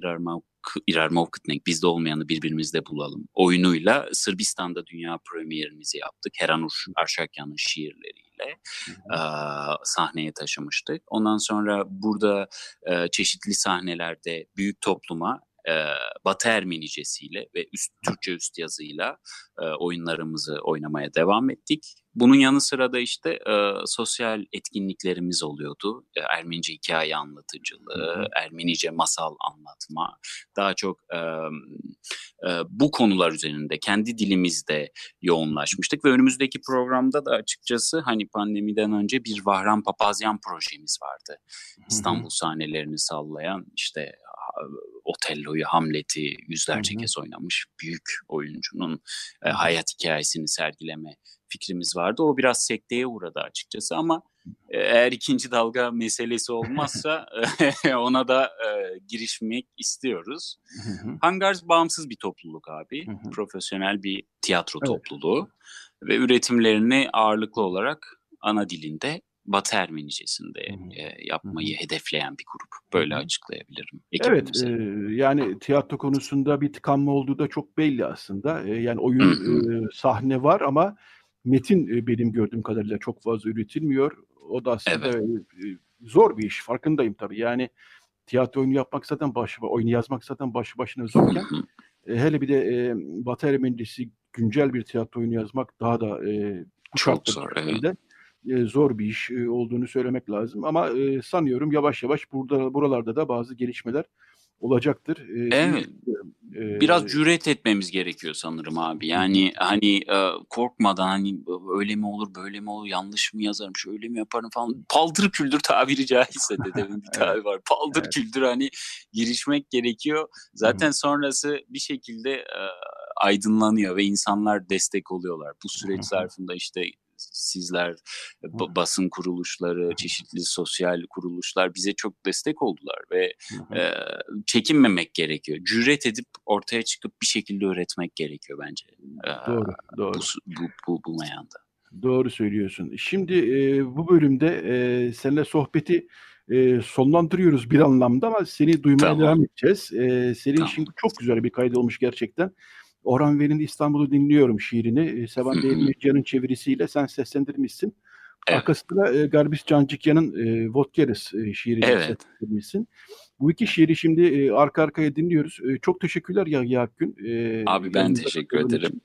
Speaker 6: İrarmovkıtnek bizde olmayanı birbirimizde bulalım oyunuyla Sırbistan'da dünya premierimizi yaptık. Heranur Arşakyan'ın şiirleriyle e, sahneye taşımıştık. Ondan sonra burada e, çeşitli sahnelerde büyük topluma e, Batı Ermenicesiyle ve üst Türkçe üst yazıyla e, oyunlarımızı oynamaya devam ettik. Bunun yanı sıra da işte e, sosyal etkinliklerimiz oluyordu. E, Ermenice hikaye anlatıcılığı, Ermenice masal anlatma. Daha çok e, e, bu konular üzerinde kendi dilimizde yoğunlaşmıştık ve önümüzdeki programda da açıkçası hani pandemiden önce bir Vahran Papazyan projemiz vardı. İstanbul sahnelerini sallayan işte Otello'yu, Hamlet'i yüzlerce hı hı. kez oynamış büyük oyuncunun e, hayat hikayesini sergileme fikrimiz vardı. O biraz sekteye uğradı açıkçası ama e, eğer ikinci dalga meselesi olmazsa e, ona da e, girişmek istiyoruz. Hangars bağımsız bir topluluk abi. Profesyonel bir tiyatro evet. topluluğu ve üretimlerini ağırlıklı olarak ana dilinde Batı Ermenicesinde e, yapmayı Hı-hı. hedefleyen bir grup. Böyle Hı-hı. açıklayabilirim.
Speaker 2: Evet, e, yani tiyatro konusunda bir tıkanma olduğu da çok belli aslında. E, yani oyun e, sahne var ama metin e, benim gördüğüm kadarıyla çok fazla üretilmiyor. O da aslında evet. e, zor bir iş. Farkındayım tabii. Yani tiyatro oyunu yapmak zaten başı, oyunu yazmak zaten başı başına zorken e, hele bir de e, Batı Ermenicesi güncel bir tiyatro oyunu yazmak daha da e,
Speaker 6: çok zor. Evet
Speaker 2: zor bir iş olduğunu söylemek lazım. Ama sanıyorum yavaş yavaş burada buralarda da bazı gelişmeler olacaktır.
Speaker 6: Evet. Biraz cüret etmemiz gerekiyor sanırım abi. Yani hani korkmadan hani öyle mi olur böyle mi olur yanlış mı yazarım şöyle mi yaparım falan. Paldır küldür tabiri caizse dedemin bir tabiri var. Paldır evet. küldür hani girişmek gerekiyor. Zaten sonrası bir şekilde aydınlanıyor ve insanlar destek oluyorlar. Bu süreç zarfında işte sizler, basın kuruluşları, çeşitli sosyal kuruluşlar bize çok destek oldular ve e, çekinmemek gerekiyor. Cüret edip ortaya çıkıp bir şekilde öğretmek gerekiyor bence.
Speaker 2: Doğru, e, doğru.
Speaker 6: Bu, bu, bu, bu meyanda.
Speaker 2: Doğru söylüyorsun. Şimdi e, bu bölümde e, seninle sohbeti e, sonlandırıyoruz bir anlamda ama seni duymaya tamam. devam edeceğiz. E, senin tamam. için çok güzel bir kaydı olmuş gerçekten. Orhan Veli'nin İstanbul'u dinliyorum şiirini. Sevan Değirmeciyan'ın çevirisiyle sen seslendirmişsin. Evet. Arkasında e, Garbis Cancikyan'ın e, Vodkeres e, şiirini evet. seslendirmişsin. Bu iki şiiri şimdi e, arka arkaya dinliyoruz. E, çok teşekkürler Yahya Akgün.
Speaker 6: E, Abi ben teşekkür ederim. Için.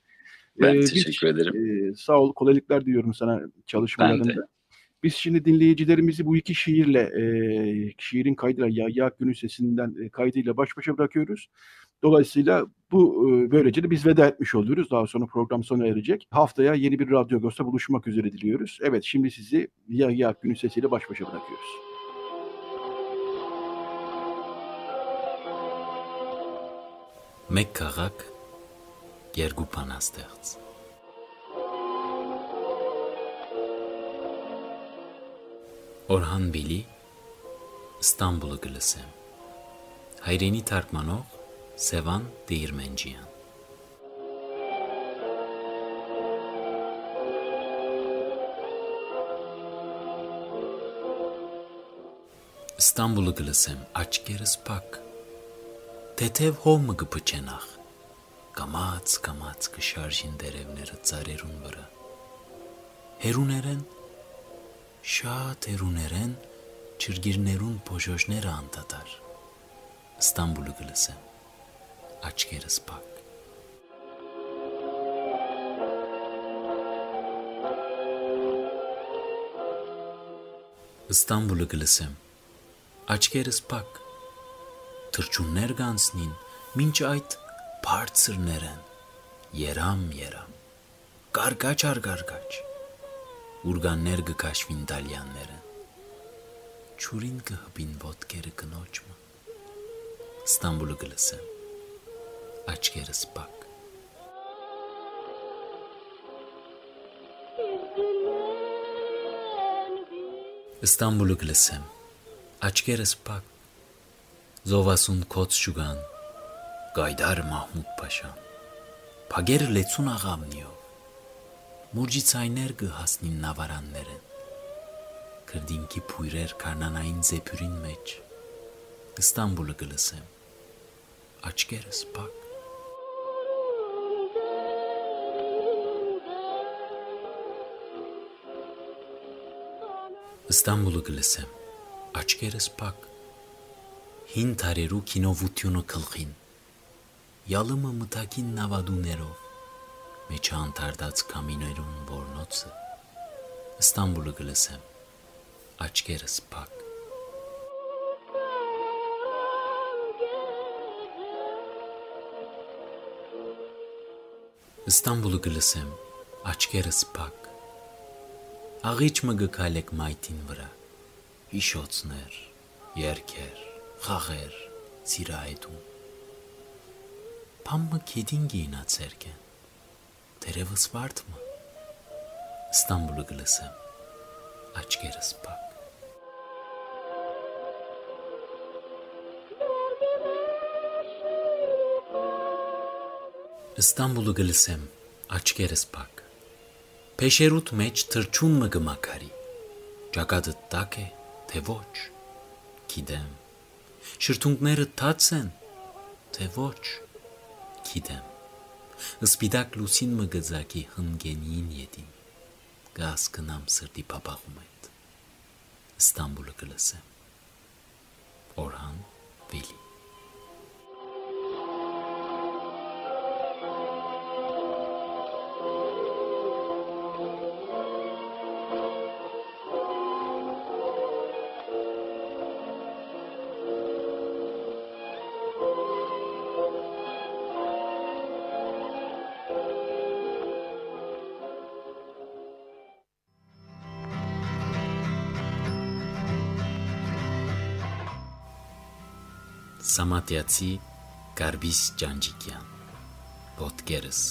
Speaker 6: Ben e, teşekkür biz, ederim.
Speaker 2: E, sağ ol, kolaylıklar diliyorum sana çalışmalarında. Ben de. Biz şimdi dinleyicilerimizi bu iki şiirle, e, şiirin kaydıyla, Yahya Akgün'ün sesinden e, kaydıyla baş başa bırakıyoruz. Dolayısıyla bu böylece de biz veda etmiş oluyoruz. Daha sonra program sona erecek. Haftaya yeni bir Radyo Agos'ta buluşmak üzere diliyoruz. Evet şimdi sizi Yahya Akgün'ün sesiyle baş başa bırakıyoruz.
Speaker 7: Mekkarak Gergupanastert. Orhan Veli İstanbul'u gülüsem. Hayreni Tarkmanov Սևան Դիրմենջյան Ստամբուլը գլսեմ աչքերս փակ թեթև հոմը գփչենախ կամած կամած կշարժին դերևները ծարերուն վրա հերուներեն շատ հերուներեն չրգիրներուն փոժոշները անդադար Ստամբուլը գլսեմ Աչքերս փակ։ Ստամբուլը գլսեմ, աչքերս փակ, թրջուններ գանցնին, մինչ այդ բարձրներ են, երամ երամ, գարգաչ արգարգաչ, ուրգաններ գկաշվին դալյանները, չուրին կհբին ոտքերը կնոջմը, Ստամբուլը գլսեմ, աչքերս բակ։ Ստամբուլը գլսեմ, աչկերս պակ, զովասուն կոց շուգան, գայդար մահմուտ պաշան, պագերը լեցուն աղամնիով, մորջի ծայներ գհասնին նավարաններեն, կրդինքի պույրեր կարնանային ձեպյուրին մեջ, Ստամբուլը գլսեմ, աչկերս պակ, Ստամբուլը գլսեմ, աչքերս փակ։ Հին թարերու կինովությունը քլխին։ Յալումը մտակին նավադուներով։ Մեջը անդարդած կամիներուն որնոցը։ Ստամբուլը գլսեմ, աչքերս փակ։ Ստամբուլը գլսեմ, աչքերս փակ։ Աղիճ մը գկալեք մայթին վրա։ Հիշոցներ, երկեր, խաղեր, սիրահետում։ Փամը քեդին գինացերկեն։ Տերևս վարդմը։ Ստամբուլը գլսեմ, աչքերս փակ։ Ստամբուլը գլսեմ, աչքերս փակ։ Փեշերուտ մեջ թրջուն մը գմակարի։ Ճակատը տակ է, թե ոչ։ Գիտեմ։ Շրթունքները թաց են, թե ոչ։ Գիտեմ։ Սպիտակ լուսին մը գծակի հնգենին յետին։ Գաս կնամ սրտի փապաղում այդ։ Ստամբուլը գլսեմ։ Օրհան Վիլի Սամատյացի Կարբիս Ջանջիկյան Ոտկերս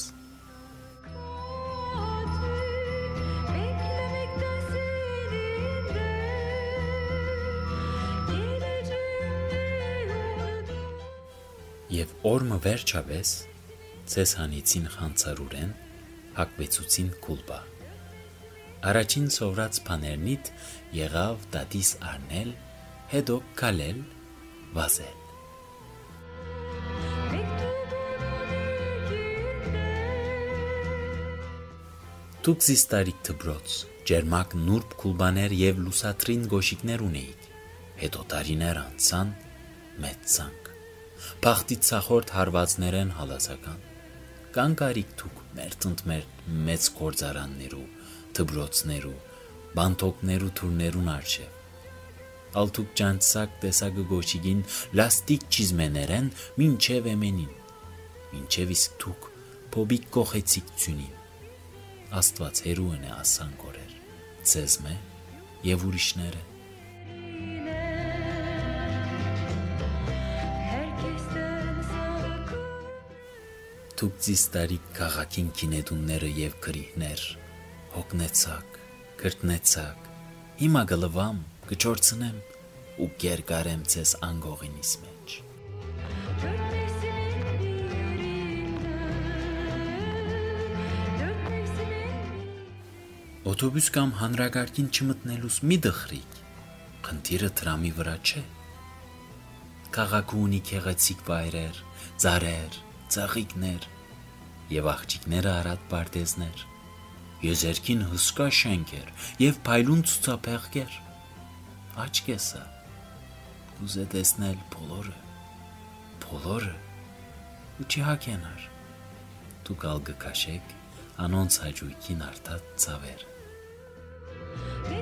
Speaker 7: Եվ օրմը վերջավես ցես հանիցին խանցարուրեն հակվեցուցին կուլբա Առաջին սովրած բաներնիդ եղավ դատիս արնել հետո կալել վազել Դուք զիս տարիք դբրոց, ջերմակ նուրբ կուլբաներ եւ լուսատրին գոշիկներ ունեիք։ Հետո տարիներ անցան մեծ ցանկ։ Բախտի ցախորդ հարվածներեն հալասական։ Կան կարիք մերտնդ մեր մեծ գործարաններու, դբրոցներու, բանտոկներու թուրներուն արժե։ Ալթուկ ջանցակ տեսակը գոշիկին լաստիկ ճիզմեներեն մինչև էմենին։ Մինչև իսկ դուք փոբիկ կողեցիք ցունին Աստված հերույն է ասան կորեր, ձեզ մե եւ ուրիշները։ Դուք ձիս տարի քաղաքին կինետունները եւ քրիհներ, հոգնեցակ, գրտնեցակ, հիմա գլվամ, կճորցնեմ ու կերկարեմ ձեզ անգողինիս մեջ։ Օտոբուս կամ հանրագարկին չմտնելուց մի դխրիկ։ Խնդիրը տրամի վրա չէ։ Քաղաքը ունի քեղեցիկ վայրեր, ծառեր, ծաղիկներ եւ աղջիկները արատ պարտեզներ։ Եզերքին հսկա շենքեր եւ փայլուն ցուցափեղկեր։ Աչքեսա։ Կուզե տեսնել բոլորը։ Բոլորը։ Ու չհակենար։ Դու գալ գկաշեք անոնց հաջույքին արտած This